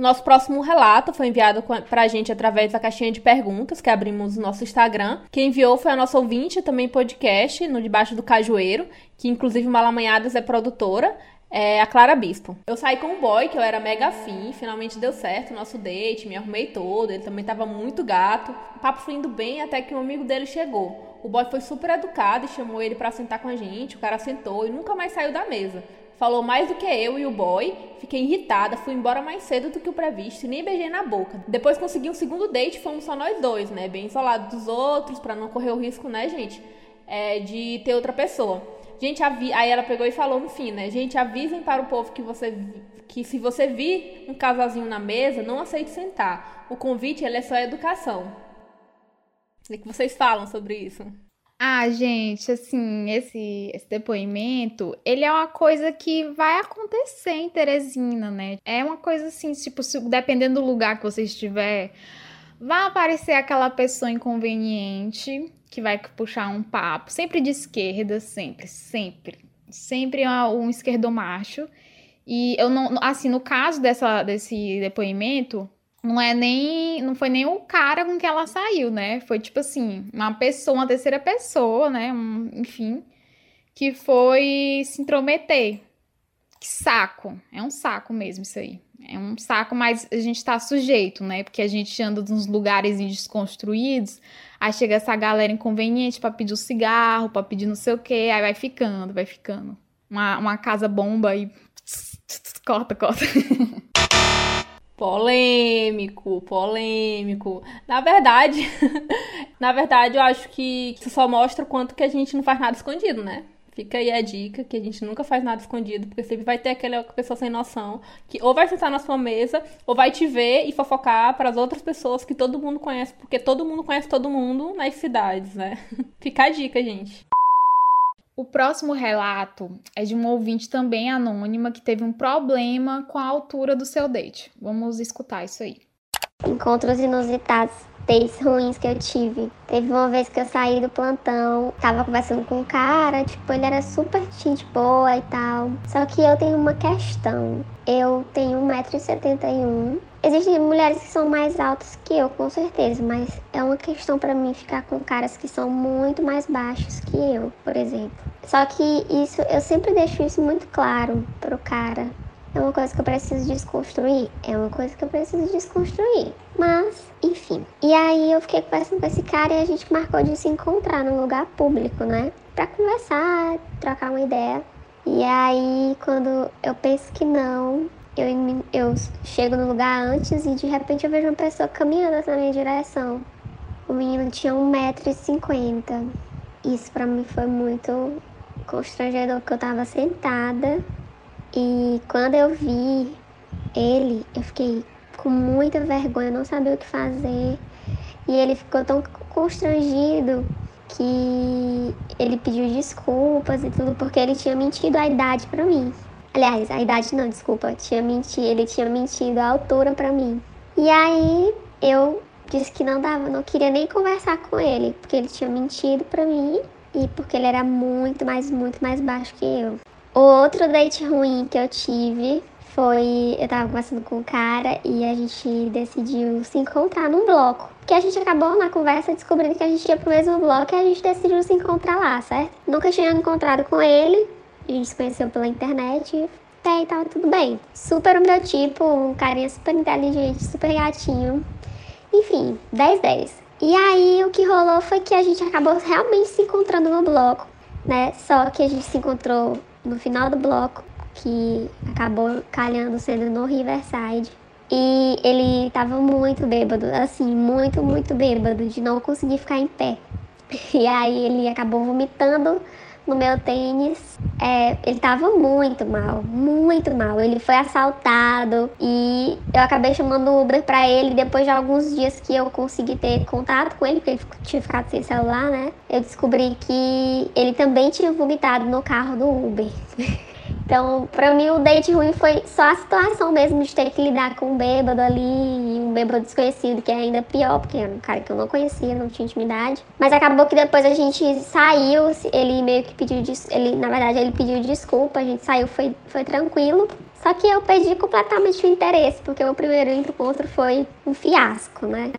O nosso próximo relato foi enviado pra gente através da caixinha de perguntas que abrimos no nosso Instagram. Quem enviou foi a nossa ouvinte, também podcast, no Debaixo do Cajueiro, que inclusive Malamanhadas é produtora. É a Clara Bispo. Eu saí com um boy que eu era mega afim, finalmente deu certo o nosso date, me arrumei todo, ele também tava muito gato. O papo fluindo bem até que um amigo dele chegou. O boy foi super educado e chamou ele para sentar com a gente. O cara sentou e nunca mais saiu da mesa falou mais do que eu e o boy. Fiquei irritada, fui embora mais cedo do que o previsto e nem beijei na boca. Depois consegui um segundo date, fomos só nós dois, né? Bem isolados dos outros, para não correr o risco, né, gente? É, de ter outra pessoa. Gente, avi... aí ela pegou e falou no fim, né? Gente, avisem para o povo que você que se você vir um casalzinho na mesa, não aceite sentar. O convite ele é só educação. O que vocês falam sobre isso? Ah, gente, assim, esse, esse depoimento, ele é uma coisa que vai acontecer em Teresina, né? É uma coisa assim, tipo, se, dependendo do lugar que você estiver, vai aparecer aquela pessoa inconveniente que vai puxar um papo, sempre de esquerda, sempre, sempre. Sempre um esquerdomacho. E eu não, assim, no caso dessa, desse depoimento, não é nem. Não foi nem o cara com que ela saiu, né? Foi tipo assim, uma pessoa, uma terceira pessoa, né? Um, enfim, que foi se intrometer. Que saco. É um saco mesmo isso aí. É um saco, mas a gente tá sujeito, né? Porque a gente anda nos lugares desconstruídos, aí chega essa galera inconveniente para pedir um cigarro, para pedir não sei o quê, aí vai ficando, vai ficando. Uma, uma casa bomba e. Corta, corta. Polêmico, polêmico. Na verdade, na verdade, eu acho que isso só mostra o quanto que a gente não faz nada escondido, né? Fica aí a dica que a gente nunca faz nada escondido, porque sempre vai ter aquela pessoa sem noção que ou vai sentar na sua mesa, ou vai te ver e fofocar para as outras pessoas que todo mundo conhece, porque todo mundo conhece todo mundo nas cidades, né? Fica a dica, gente. O próximo relato é de uma ouvinte também anônima que teve um problema com a altura do seu date. Vamos escutar isso aí. Encontros inusitados, dates ruins que eu tive. Teve uma vez que eu saí do plantão, tava conversando com um cara, tipo, ele era super gente boa e tal. Só que eu tenho uma questão. Eu tenho 1,71m Existem mulheres que são mais altas que eu, com certeza, mas é uma questão para mim ficar com caras que são muito mais baixos que eu, por exemplo. Só que isso, eu sempre deixo isso muito claro pro cara. É uma coisa que eu preciso desconstruir? É uma coisa que eu preciso desconstruir. Mas, enfim. E aí eu fiquei conversando com esse cara e a gente marcou de se encontrar num lugar público, né? Pra conversar, trocar uma ideia. E aí, quando eu penso que não, eu, eu chego no lugar antes e de repente eu vejo uma pessoa caminhando na minha direção. O menino tinha 1,50m. Isso para mim foi muito constrangedor, porque eu tava sentada e quando eu vi ele, eu fiquei com muita vergonha, não sabia o que fazer. E ele ficou tão constrangido que ele pediu desculpas e tudo porque ele tinha mentido a idade para mim. Aliás, a idade não, desculpa. Tinha mentido, ele tinha mentido a altura para mim. E aí eu disse que não dava, não queria nem conversar com ele, porque ele tinha mentido para mim e porque ele era muito mais, muito mais baixo que eu. Outro date ruim que eu tive foi. Eu tava conversando com um cara e a gente decidiu se encontrar num bloco. Porque a gente acabou na conversa descobrindo que a gente ia pro mesmo bloco e a gente decidiu se encontrar lá, certo? Nunca tinha encontrado com ele, a gente se conheceu pela internet, até e tava tudo bem. Super o meu tipo, um carinha super inteligente, super gatinho. Enfim, 10-10. E aí o que rolou foi que a gente acabou realmente se encontrando no bloco, né? Só que a gente se encontrou no final do bloco, que acabou calhando sendo no Riverside. E ele tava muito bêbado, assim, muito, muito bêbado, de não conseguir ficar em pé. E aí ele acabou vomitando no meu tênis. É, ele tava muito mal, muito mal. Ele foi assaltado e eu acabei chamando o Uber pra ele depois de alguns dias que eu consegui ter contato com ele, porque ele tinha ficado sem celular, né? Eu descobri que ele também tinha vomitado no carro do Uber. Então, pra mim, o date ruim foi só a situação mesmo de ter que lidar com um bêbado ali, e um bêbado desconhecido, que é ainda pior, porque era um cara que eu não conhecia, não tinha intimidade. Mas acabou que depois a gente saiu, ele meio que pediu, ele, na verdade, ele pediu desculpa, a gente saiu, foi, foi tranquilo. Só que eu perdi completamente o interesse, porque o primeiro encontro foi um fiasco, né?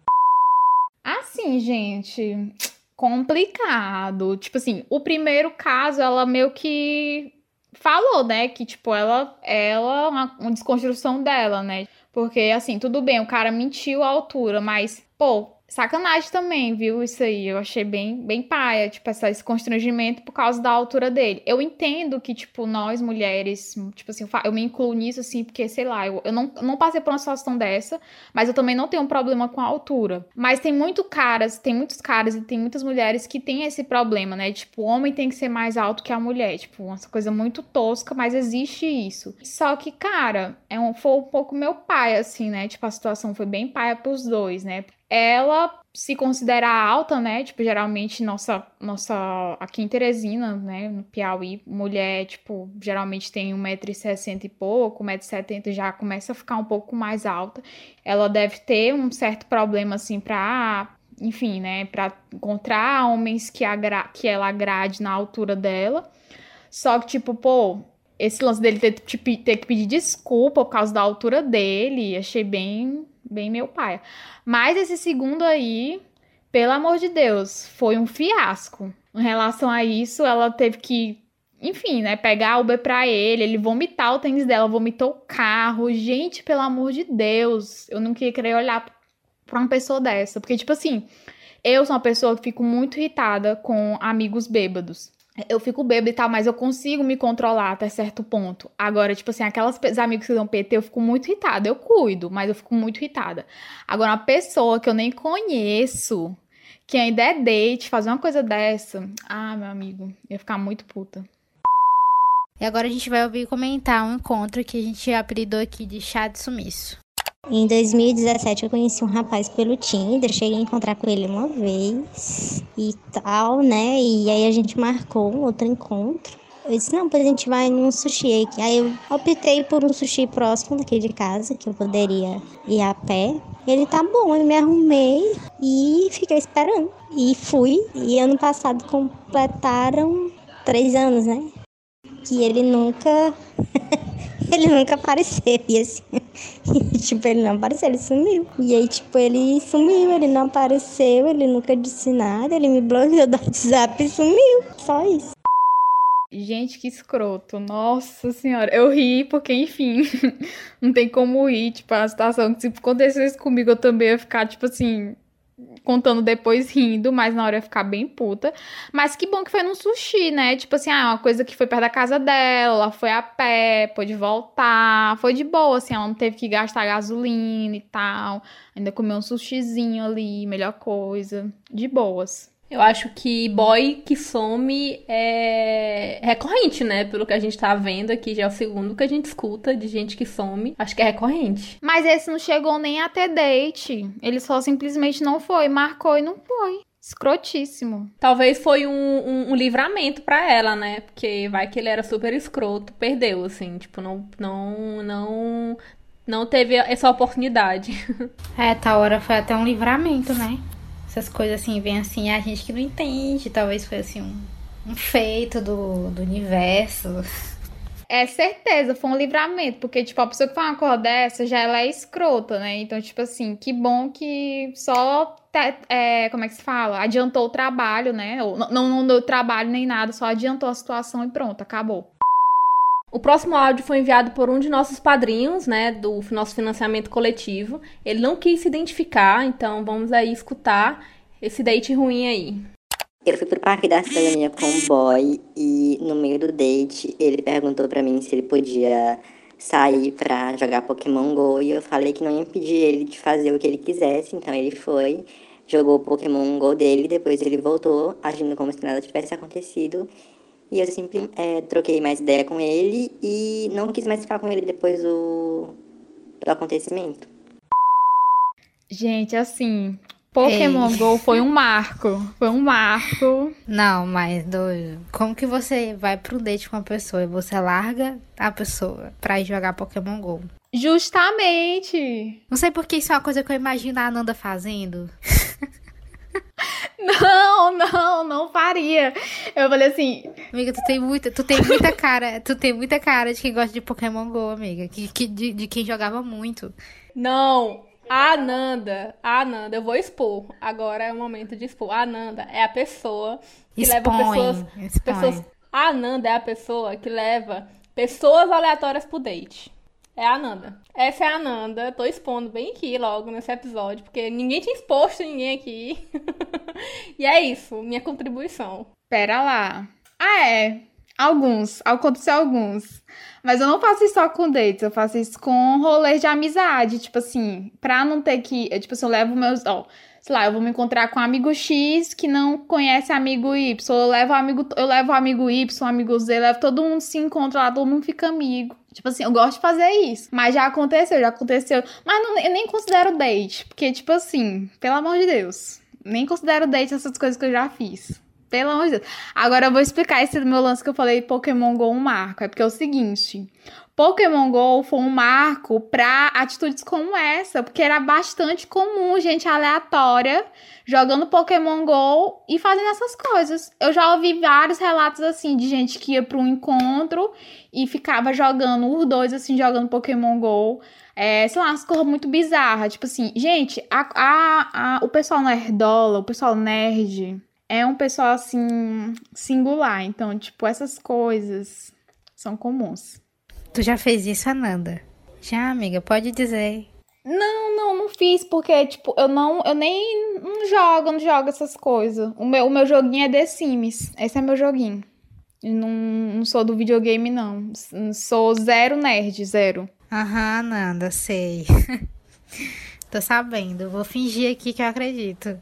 Assim, gente, complicado. Tipo assim, o primeiro caso, ela meio que falou, né, que, tipo, ela, ela, uma, uma desconstrução dela, né? Porque, assim, tudo bem, o cara mentiu a altura, mas, pô, sacanagem também, viu? Isso aí. Eu achei bem, bem paia, tipo, essa, esse constrangimento por causa da altura dele. Eu entendo que, tipo, nós mulheres, tipo assim, eu me incluo nisso, assim, porque, sei lá, eu, eu não, não passei por uma situação dessa, mas eu também não tenho um problema com a altura. Mas tem muito caras, tem muitos caras e tem muitas mulheres que têm esse problema, né? Tipo, o homem tem que ser mais alto que a mulher. Tipo, uma coisa muito tosca, mas existe isso. Só que, cara, é um, foi um pouco meu pai, assim, né? Tipo, a situação foi bem paia pros dois, né? Ela se considera alta, né? Tipo, geralmente nossa, nossa aqui em Teresina, né, no Piauí, mulher, tipo, geralmente tem 1,60m e pouco, 1,70m já começa a ficar um pouco mais alta. Ela deve ter um certo problema assim para, enfim, né, para encontrar homens que agra que ela agrade na altura dela. Só que tipo, pô, esse lance dele ter, tipo, ter que pedir desculpa por causa da altura dele, achei bem bem meu pai. Mas esse segundo aí, pelo amor de Deus, foi um fiasco. Em relação a isso, ela teve que, enfim, né, pegar Uber pra ele, ele vomitar o tênis dela, vomitou o carro. Gente, pelo amor de Deus, eu não queria querer olhar pra uma pessoa dessa. Porque, tipo assim, eu sou uma pessoa que fico muito irritada com amigos bêbados eu fico bêbada e tal, mas eu consigo me controlar até certo ponto. Agora, tipo assim, aquelas amigos que dão PT, eu fico muito irritada. Eu cuido, mas eu fico muito irritada. Agora, uma pessoa que eu nem conheço, que ainda é date, fazer uma coisa dessa, ah, meu amigo, ia ficar muito puta. E agora a gente vai ouvir comentar um encontro que a gente apelidou aqui de chá de sumiço. Em 2017 eu conheci um rapaz pelo Tinder, cheguei a encontrar com ele uma vez e tal, né? E aí a gente marcou um outro encontro. Eu disse, não, depois a gente vai num sushi aqui. Aí eu optei por um sushi próximo daqui de casa, que eu poderia ir a pé. Ele tá bom, eu me arrumei e fiquei esperando. E fui. E ano passado completaram três anos, né? Que ele nunca. ele nunca apareceu. E assim. Tipo, ele não apareceu, ele sumiu. E aí, tipo, ele sumiu, ele não apareceu, ele nunca disse nada, ele me bloqueou do WhatsApp e sumiu. Só isso. Gente, que escroto. Nossa senhora. Eu ri porque, enfim, não tem como rir. Tipo, a situação que se acontecesse comigo, eu também ia ficar, tipo assim, contando depois rindo, mas na hora ia ficar bem puta. Mas que bom que foi num sushi, né? Tipo assim, ah, uma coisa que foi perto da casa dela, ela foi a pé, pôde voltar, foi de boa, assim, ela não teve que gastar gasolina e tal. Ainda comeu um sushizinho ali, melhor coisa, de boas. Eu acho que boy que some é recorrente, né? Pelo que a gente tá vendo aqui, já é o segundo que a gente escuta de gente que some. Acho que é recorrente. Mas esse não chegou nem a ter date. Ele só simplesmente não foi, marcou e não foi. Escrotíssimo. Talvez foi um, um, um livramento para ela, né? Porque vai que ele era super escroto, perdeu, assim, tipo, não, não, não, não teve essa oportunidade. É, tá hora foi até um livramento, né? Essas coisas assim, vem assim, a gente que não entende, talvez foi assim um, um feito do, do universo. é certeza, foi um livramento, porque, tipo, a pessoa que faz uma coisa dessa já ela é escrota, né? Então, tipo assim, que bom que só, é, como é que se fala? Adiantou o trabalho, né? Ou, não, não deu trabalho nem nada, só adiantou a situação e pronto, acabou. O próximo áudio foi enviado por um de nossos padrinhos, né, do nosso financiamento coletivo. Ele não quis se identificar, então vamos aí escutar esse date ruim aí. Eu fui pro parque da cidadania com um boy e no meio do date ele perguntou para mim se ele podia sair pra jogar Pokémon GO e eu falei que não ia impedir ele de fazer o que ele quisesse, então ele foi, jogou o Pokémon GO dele, depois ele voltou agindo como se nada tivesse acontecido e eu sempre é, troquei mais ideia com ele e não quis mais ficar com ele depois do, do acontecimento. Gente, assim, Pokémon Ei. Go foi um marco. Foi um marco. Não, mas doido. Como que você vai pro date com uma pessoa e você larga a pessoa pra ir jogar Pokémon Go? Justamente. Não sei porque isso é uma coisa que eu imagino a Ananda fazendo. Não, não, não faria. Eu falei assim. Amiga, tu tem muita, tu tem muita cara, tu tem muita cara de quem gosta de Pokémon GO, amiga. Que, que, de, de quem jogava muito. Não, a Ananda, a Ananda, eu vou expor. Agora é o momento de expor. A Ananda é a pessoa que expõe, leva pessoas, pessoas. A Ananda é a pessoa que leva pessoas aleatórias pro date. É a Ananda. Essa é a Ananda. Tô expondo bem aqui logo nesse episódio, porque ninguém tinha exposto ninguém aqui. e é isso, minha contribuição. Pera lá. Ah, é. Alguns. Aconteceu alguns. Mas eu não faço isso só com dates, eu faço isso com rolês de amizade. Tipo assim, pra não ter que. Tipo assim, eu levo meus. Ó, sei lá, eu vou me encontrar com um amigo X que não conhece amigo Y. Eu levo amigo, eu levo amigo Y, amigo Z, levo todo mundo se encontra lá, todo mundo fica amigo. Tipo assim, eu gosto de fazer isso. Mas já aconteceu, já aconteceu. Mas não, eu nem considero date. Porque, tipo assim, pelo amor de Deus. Nem considero date essas coisas que eu já fiz. Pelo amor de Deus. Agora eu vou explicar esse meu lance que eu falei Pokémon GO um marco. É porque é o seguinte. Pokémon GO foi um marco para atitudes como essa, porque era bastante comum gente aleatória jogando Pokémon GO e fazendo essas coisas. Eu já ouvi vários relatos assim de gente que ia para um encontro e ficava jogando os dois assim jogando Pokémon GO. É, sei lá, umas coisas muito bizarras. Tipo assim, gente, a, a, a, o pessoal nerdola, o pessoal nerd, é um pessoal assim singular. Então, tipo, essas coisas são comuns. Tu já fez isso, Ananda? Já, amiga, pode dizer. Não, não, não fiz, porque, tipo, eu não, eu nem não jogo, não jogo essas coisas. O meu, o meu joguinho é The Sims. Esse é meu joguinho. Eu não, não sou do videogame, não. Sou zero nerd, zero. Aham, Nanda, sei. Tô sabendo. Vou fingir aqui que eu acredito.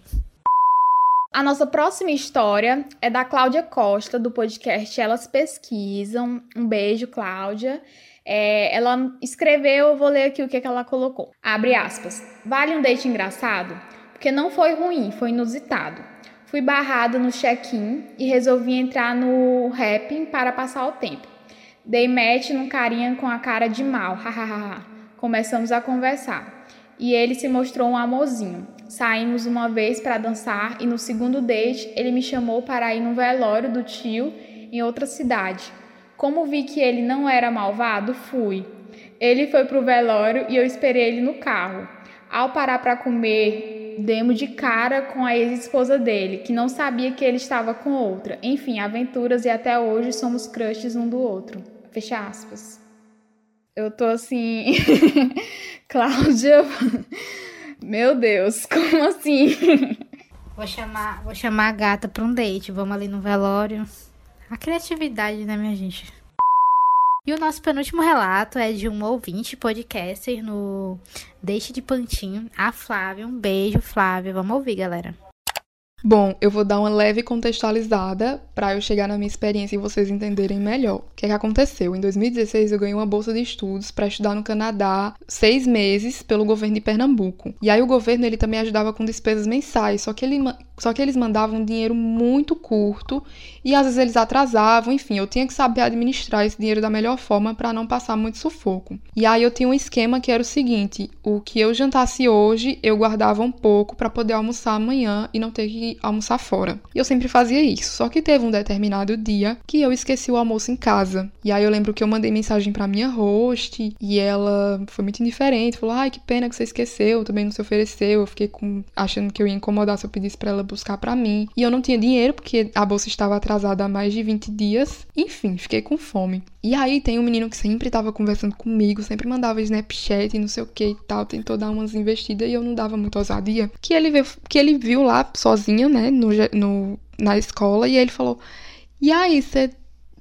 A nossa próxima história é da Cláudia Costa, do podcast Elas Pesquisam. Um beijo, Cláudia. É, ela escreveu, eu vou ler aqui o que, é que ela colocou. Abre aspas. Vale um date engraçado? Porque não foi ruim, foi inusitado. Fui barrada no check-in e resolvi entrar no rapping para passar o tempo. Dei match num carinha com a cara de mal, hahaha. Começamos a conversar. E ele se mostrou um amorzinho. Saímos uma vez para dançar e no segundo date ele me chamou para ir no velório do tio em outra cidade. Como vi que ele não era malvado, fui. Ele foi pro velório e eu esperei ele no carro. Ao parar para comer, demos de cara com a ex-esposa dele, que não sabia que ele estava com outra. Enfim, aventuras e até hoje somos crushes um do outro. Fecha aspas. Eu tô assim. Cláudia. Meu Deus, como assim? Vou chamar, vou chamar a gata pra um date. Vamos ali no velório. A criatividade, né, minha gente? E o nosso penúltimo relato é de um ouvinte podcaster no Deixe de Pantinho, a Flávia. Um beijo, Flávia. Vamos ouvir, galera. Bom, eu vou dar uma leve contextualizada para eu chegar na minha experiência e vocês entenderem melhor. O que, é que aconteceu? Em 2016 eu ganhei uma bolsa de estudos para estudar no Canadá seis meses pelo governo de Pernambuco. E aí o governo ele também ajudava com despesas mensais, só que ele Só que eles mandavam dinheiro muito curto e às vezes eles atrasavam, enfim, eu tinha que saber administrar esse dinheiro da melhor forma para não passar muito sufoco. E aí eu tinha um esquema que era o seguinte: o que eu jantasse hoje, eu guardava um pouco para poder almoçar amanhã e não ter que almoçar fora. E eu sempre fazia isso. Só que teve um determinado dia que eu esqueci o almoço em casa. E aí eu lembro que eu mandei mensagem para minha host e ela foi muito indiferente, falou: "Ai, que pena que você esqueceu, também não se ofereceu". Eu fiquei com achando que eu ia incomodar se eu pedisse para ela buscar para mim. E eu não tinha dinheiro porque a bolsa estava atrasada há mais de 20 dias. Enfim, fiquei com fome. E aí tem um menino que sempre tava conversando comigo, sempre mandava Snapchat e não sei o que e tal, tentou dar umas investidas e eu não dava muita ousadia. Que ele viu, que ele viu lá sozinho, né, no, no, na escola, e aí ele falou: E aí, você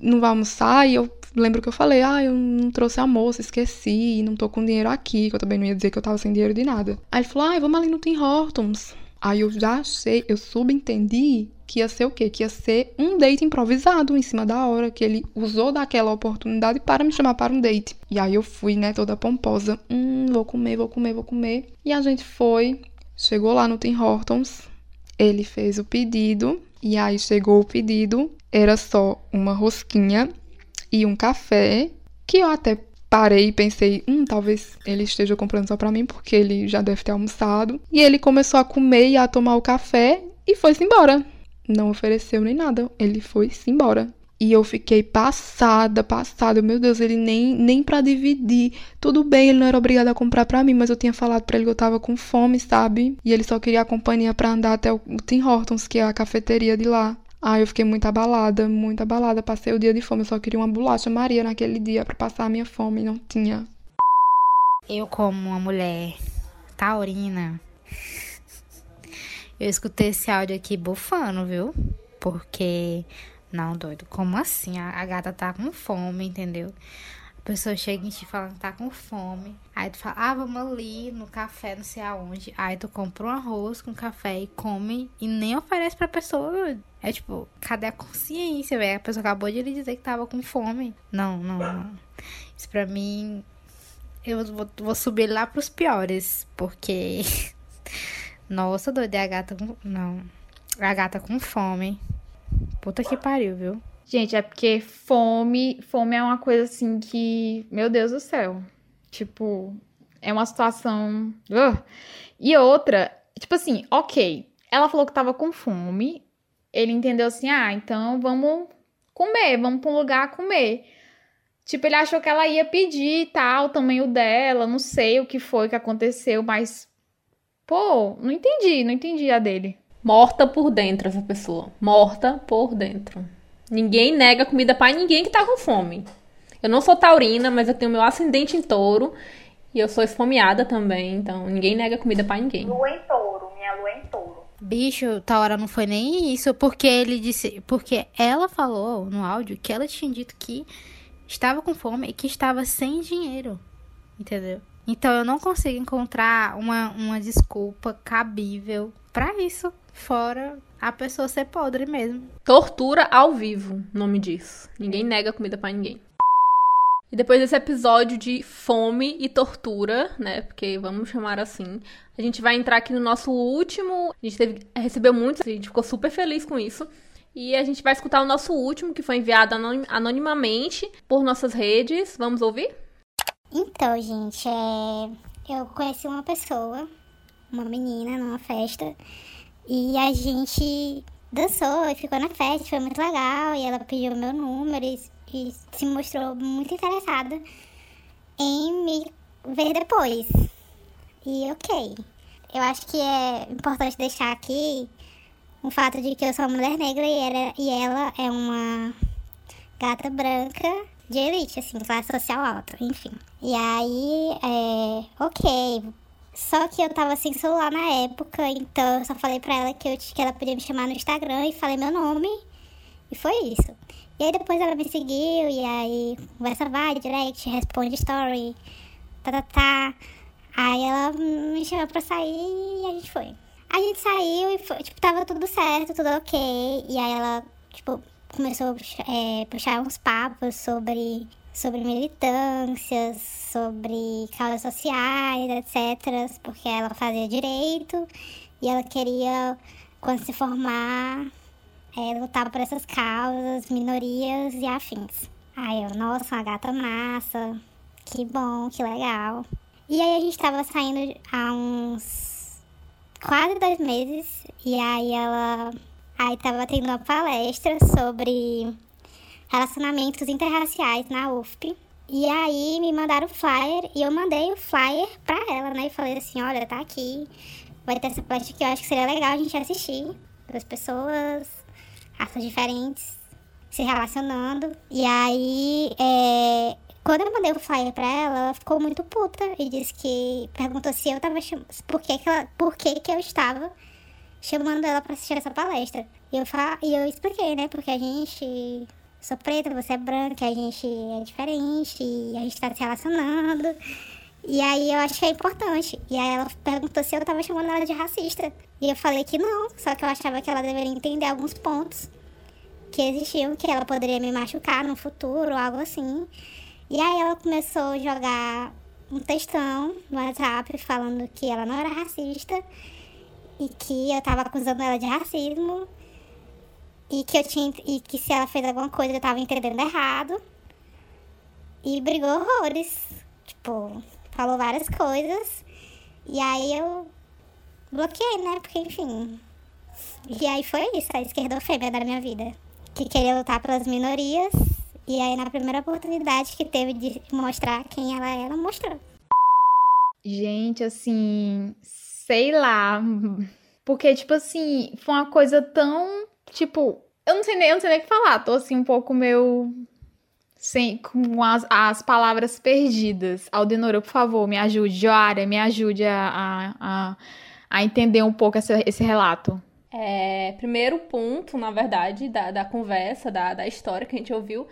não vai almoçar? E eu lembro que eu falei: Ah, eu não trouxe almoço, esqueci, não tô com dinheiro aqui, que eu também não ia dizer que eu tava sem dinheiro de nada. Aí ele falou: Ah, vamos ali no Tim Hortons. Aí eu já achei, eu subentendi que ia ser o quê? Que ia ser um date improvisado em cima da hora, que ele usou daquela oportunidade para me chamar para um date. E aí eu fui, né, toda pomposa. Hum, vou comer, vou comer, vou comer. E a gente foi, chegou lá no Tim Hortons, ele fez o pedido, e aí chegou o pedido, era só uma rosquinha e um café, que eu até parei e pensei, hum, talvez ele esteja comprando só para mim, porque ele já deve ter almoçado. E ele começou a comer e a tomar o café e foi-se embora. Não ofereceu nem nada, ele foi-se embora. E eu fiquei passada, passada. Meu Deus, ele nem, nem para dividir. Tudo bem, ele não era obrigado a comprar para mim, mas eu tinha falado para ele que eu tava com fome, sabe? E ele só queria a companhia para andar até o Tim Hortons, que é a cafeteria de lá. Ah, eu fiquei muito abalada, muito abalada. Passei o dia de fome, eu só queria uma bolacha Maria naquele dia para passar a minha fome, e não tinha. Eu, como uma mulher taurina, eu escutei esse áudio aqui bufando, viu? Porque, não, doido, como assim? A, a gata tá com fome, entendeu? A pessoa chega em ti falando que tá com fome. Aí tu fala, ah, vamos ali no café, não sei aonde. Aí tu compra um arroz com café e come e nem oferece pra pessoa. É tipo, cadê a consciência, velho? A pessoa acabou de lhe dizer que tava com fome. Não, não, não. Isso pra mim. Eu vou, vou subir lá pros piores. Porque. Nossa, doido, é a gata com. Não. A gata com fome. Puta que pariu, viu? Gente, é porque fome, fome é uma coisa assim que, meu Deus do céu. Tipo, é uma situação. Uh. E outra, tipo assim, ok. Ela falou que tava com fome. Ele entendeu assim: ah, então vamos comer, vamos pra um lugar comer. Tipo, ele achou que ela ia pedir e tal, o tamanho dela, não sei o que foi que aconteceu, mas. Pô, não entendi, não entendi a dele. Morta por dentro essa pessoa. Morta por dentro. Ninguém nega comida para ninguém que tá com fome. Eu não sou taurina, mas eu tenho meu ascendente em touro. E eu sou esfomeada também, então ninguém nega comida para ninguém. Lua em touro, minha lua em Bicho, hora não foi nem isso, porque ele disse. Porque ela falou no áudio que ela tinha dito que estava com fome e que estava sem dinheiro. Entendeu? Então eu não consigo encontrar uma, uma desculpa cabível para isso. Fora a pessoa ser podre mesmo. Tortura ao vivo, nome disso. Ninguém nega comida para ninguém. E depois desse episódio de fome e tortura, né? Porque vamos chamar assim, a gente vai entrar aqui no nosso último. A gente teve, recebeu muitos, a gente ficou super feliz com isso. E a gente vai escutar o nosso último, que foi enviado anonim, anonimamente por nossas redes. Vamos ouvir? Então, gente, é... eu conheci uma pessoa, uma menina, numa festa. E a gente dançou e ficou na festa, foi muito legal. E ela pediu meu número e, e se mostrou muito interessada em me ver depois. E ok. Eu acho que é importante deixar aqui o fato de que eu sou uma mulher negra e ela, e ela é uma gata branca de elite, assim, classe social alta, enfim. E aí, é, ok, só que eu tava sem celular na época, então eu só falei pra ela que, eu, que ela podia me chamar no Instagram e falei meu nome. E foi isso. E aí depois ela me seguiu, e aí conversa vai, direct, responde story, tá, tá, tá. Aí ela me chamou pra sair e a gente foi. A gente saiu e foi, tipo, tava tudo certo, tudo ok. E aí ela, tipo, começou a é, puxar uns papos sobre sobre militâncias, sobre causas sociais, etc., porque ela fazia direito e ela queria quando se formar, é, lutar por essas causas, minorias e afins. Aí eu, nossa, uma gata massa, que bom, que legal. E aí a gente tava saindo há uns quase dois meses, e aí ela aí tava tendo uma palestra sobre relacionamentos interraciais na UFP. E aí me mandaram o flyer e eu mandei o flyer pra ela, né? E falei assim, olha, tá aqui. Vai ter essa parte que eu acho que seria legal a gente assistir. Duas pessoas, raças diferentes, se relacionando. E aí, é, quando eu mandei o flyer pra ela, ela ficou muito puta e disse que perguntou se eu tava chamando. Por que, que, ela, por que, que eu estava chamando ela pra assistir essa palestra. E eu, fa e eu expliquei, né? Porque a gente sou preta, você é branca, a gente é diferente, a gente tá se relacionando. E aí eu é importante. E aí ela perguntou se eu tava chamando ela de racista. E eu falei que não, só que eu achava que ela deveria entender alguns pontos que existiam, que ela poderia me machucar no futuro, algo assim. E aí ela começou a jogar um textão no WhatsApp falando que ela não era racista e que eu tava acusando ela de racismo e que eu tinha e que se ela fez alguma coisa eu tava entendendo errado. E brigou horrores. Tipo, falou várias coisas. E aí eu bloqueei, né? Porque, enfim. E aí foi isso, a esquerdofêmea da minha vida. Que queria lutar pelas minorias. E aí, na primeira oportunidade que teve de mostrar quem ela era, mostrou. Gente, assim, sei lá. Porque, tipo assim, foi uma coisa tão Tipo, eu não sei nem, eu não sei nem o que falar. Tô assim um pouco meu. Sem, com as, as palavras perdidas. Aldenora, por favor, me ajude. Joara, me ajude a, a, a, a entender um pouco esse, esse relato. É, primeiro ponto, na verdade, da, da conversa, da, da história que a gente ouviu,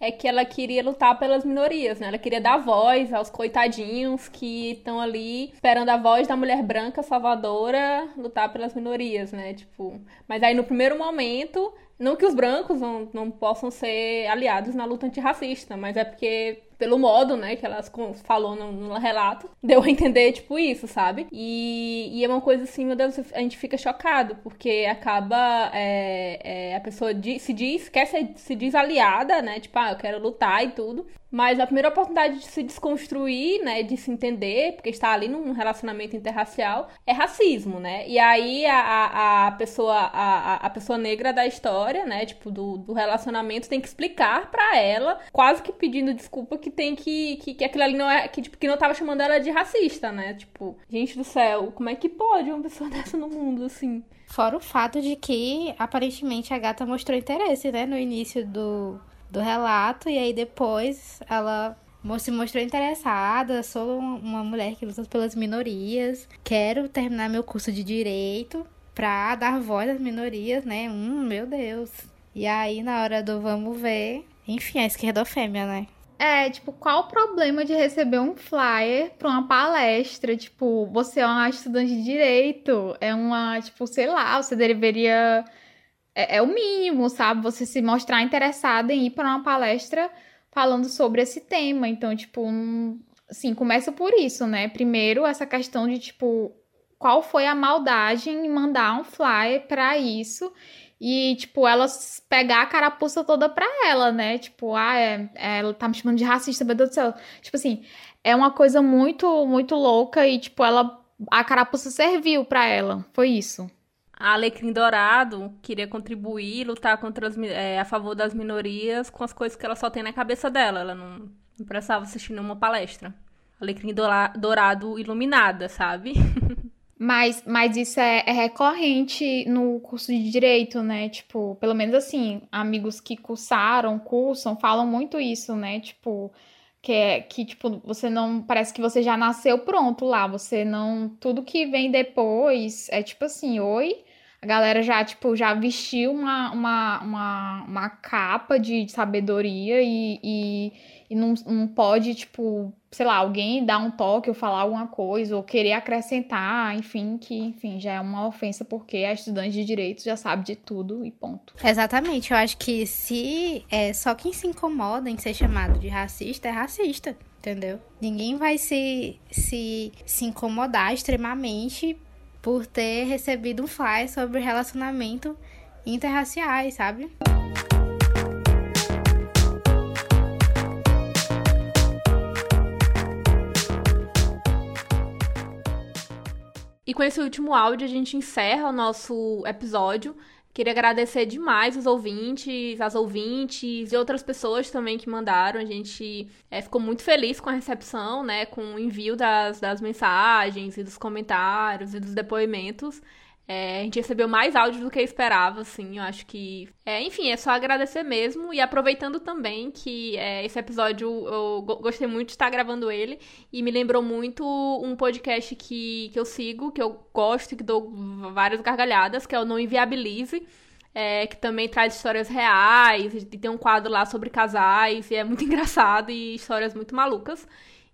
é que ela queria lutar pelas minorias, né? Ela queria dar voz aos coitadinhos que estão ali esperando a voz da mulher branca salvadora lutar pelas minorias, né? Tipo, mas aí no primeiro momento, não que os brancos não, não possam ser aliados na luta antirracista, mas é porque pelo modo, né, que elas falou no, no, relato, deu a entender, tipo, isso, sabe? E, e, é uma coisa assim, meu Deus, a gente fica chocado, porque acaba, é, é, a pessoa se diz, quer ser, se diz aliada, né, tipo, ah, eu quero lutar e tudo, mas a primeira oportunidade de se desconstruir, né, de se entender, porque está ali num relacionamento interracial, é racismo, né? E aí a, a, pessoa a, a pessoa negra da história, né, tipo do, do relacionamento tem que explicar para ela, quase que pedindo desculpa que tem que, que que aquilo ali não é que tipo que não tava chamando ela de racista, né? Tipo, gente do céu, como é que pode uma pessoa dessa no mundo assim? Fora o fato de que aparentemente a gata mostrou interesse, né, no início do do relato, e aí depois ela se mostrou interessada. Sou uma mulher que luta pelas minorias, quero terminar meu curso de direito pra dar voz às minorias, né? Hum, meu Deus. E aí, na hora do vamos ver, enfim, a esquerdofêmea, né? É, tipo, qual o problema de receber um flyer pra uma palestra? Tipo, você é uma estudante de direito, é uma, tipo, sei lá, você deveria é, é, o mínimo, sabe? Você se mostrar interessada em ir para uma palestra falando sobre esse tema. Então, tipo, um, assim, começa por isso, né? Primeiro, essa questão de, tipo, qual foi a maldade em mandar um flyer para isso e, tipo, ela pegar a carapuça toda pra ela, né? Tipo, ah, é, é, ela tá me chamando de racista, meu Deus do céu. Tipo assim, é uma coisa muito, muito louca e, tipo, ela. A carapuça serviu pra ela. Foi isso a Alecrim Dourado queria contribuir, lutar contra as, é, a favor das minorias com as coisas que ela só tem na cabeça dela. Ela não, não precisava assistir nenhuma palestra. Alecrim Dourado iluminada, sabe? Mas, mas isso é, é, recorrente no curso de direito, né? Tipo, pelo menos assim, amigos que cursaram, cursam, falam muito isso, né? Tipo, que é que, tipo, você não. Parece que você já nasceu pronto lá. Você não. Tudo que vem depois é tipo assim, oi. A galera já, tipo, já vestiu uma, uma, uma, uma capa de sabedoria e, e, e não, não pode, tipo, sei lá, alguém dar um toque ou falar alguma coisa ou querer acrescentar, enfim, que, enfim, já é uma ofensa porque a estudante de direito já sabe de tudo e ponto. Exatamente, eu acho que se é só quem se incomoda em ser chamado de racista é racista, entendeu? Ninguém vai se, se, se incomodar extremamente por ter recebido um flyer sobre relacionamento interraciais, sabe? E com esse último áudio a gente encerra o nosso episódio. Queria agradecer demais os ouvintes, as ouvintes e outras pessoas também que mandaram. A gente é, ficou muito feliz com a recepção, né? Com o envio das, das mensagens e dos comentários e dos depoimentos. É, a gente recebeu mais áudios do que eu esperava, assim. Eu acho que. É, enfim, é só agradecer mesmo. E aproveitando também que é, esse episódio eu gostei muito de estar gravando ele. E me lembrou muito um podcast que, que eu sigo, que eu gosto e que dou várias gargalhadas, que é o Não Inviabilize. É, que também traz histórias reais. E tem um quadro lá sobre casais. E é muito engraçado e histórias muito malucas.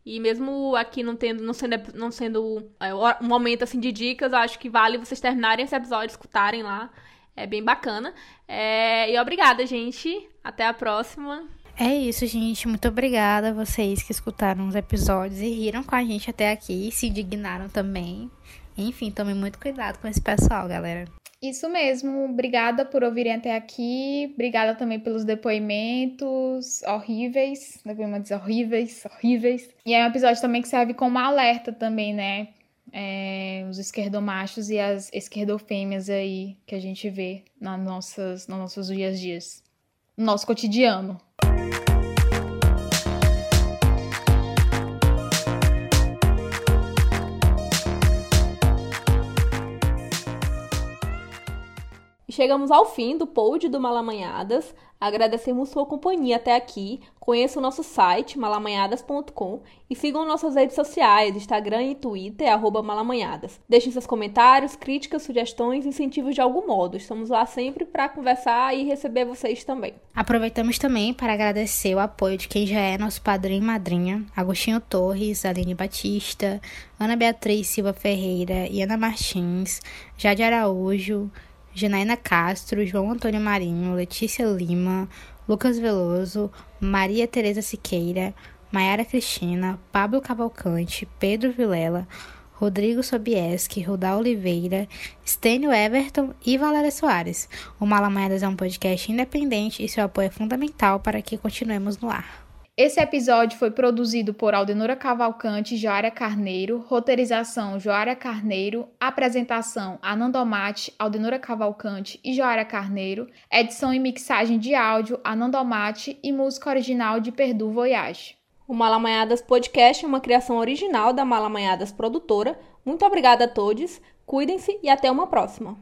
E mesmo aqui não tendo, não sendo, não sendo é, um momento assim de dicas, acho que vale vocês terminarem esse episódio, escutarem lá. É bem bacana. É, e obrigada, gente. Até a próxima. É isso, gente. Muito obrigada a vocês que escutaram os episódios e riram com a gente até aqui, se indignaram também. Enfim, tomem muito cuidado com esse pessoal, galera. Isso mesmo, obrigada por ouvirem até aqui, obrigada também pelos depoimentos horríveis, depoimentos horríveis, horríveis. E é um episódio também que serve como alerta também, né? É, os esquerdomachos e as esquerdofêmeas aí que a gente vê nas nossas, nos nossos dias a dias, no nosso cotidiano. Chegamos ao fim do pod do Malamanhadas. Agradecemos sua companhia até aqui. Conheça o nosso site, malamanhadas.com e sigam nossas redes sociais, Instagram e Twitter, arroba malamanhadas. Deixem seus comentários, críticas, sugestões, incentivos de algum modo. Estamos lá sempre para conversar e receber vocês também. Aproveitamos também para agradecer o apoio de quem já é nosso padrinho e madrinha, Agostinho Torres, Aline Batista, Ana Beatriz Silva Ferreira Ana Martins, Jade Araújo, Janaína Castro, João Antônio Marinho, Letícia Lima, Lucas Veloso, Maria Tereza Siqueira, Maiara Cristina, Pablo Cavalcante, Pedro Vilela, Rodrigo Sobieski, Rudá Oliveira, Stênio Everton e Valéria Soares. O Malamanhadas é um podcast independente e seu apoio é fundamental para que continuemos no ar. Esse episódio foi produzido por Aldenora Cavalcante e Joária Carneiro, roteirização Joária Carneiro, apresentação Anandomate, Aldenora Cavalcante e Joária Carneiro, edição e mixagem de áudio Anandomate e música original de Perdu Voyage. O Malamanhadas Podcast é uma criação original da Malamanhadas Produtora. Muito obrigada a todos, cuidem-se e até uma próxima.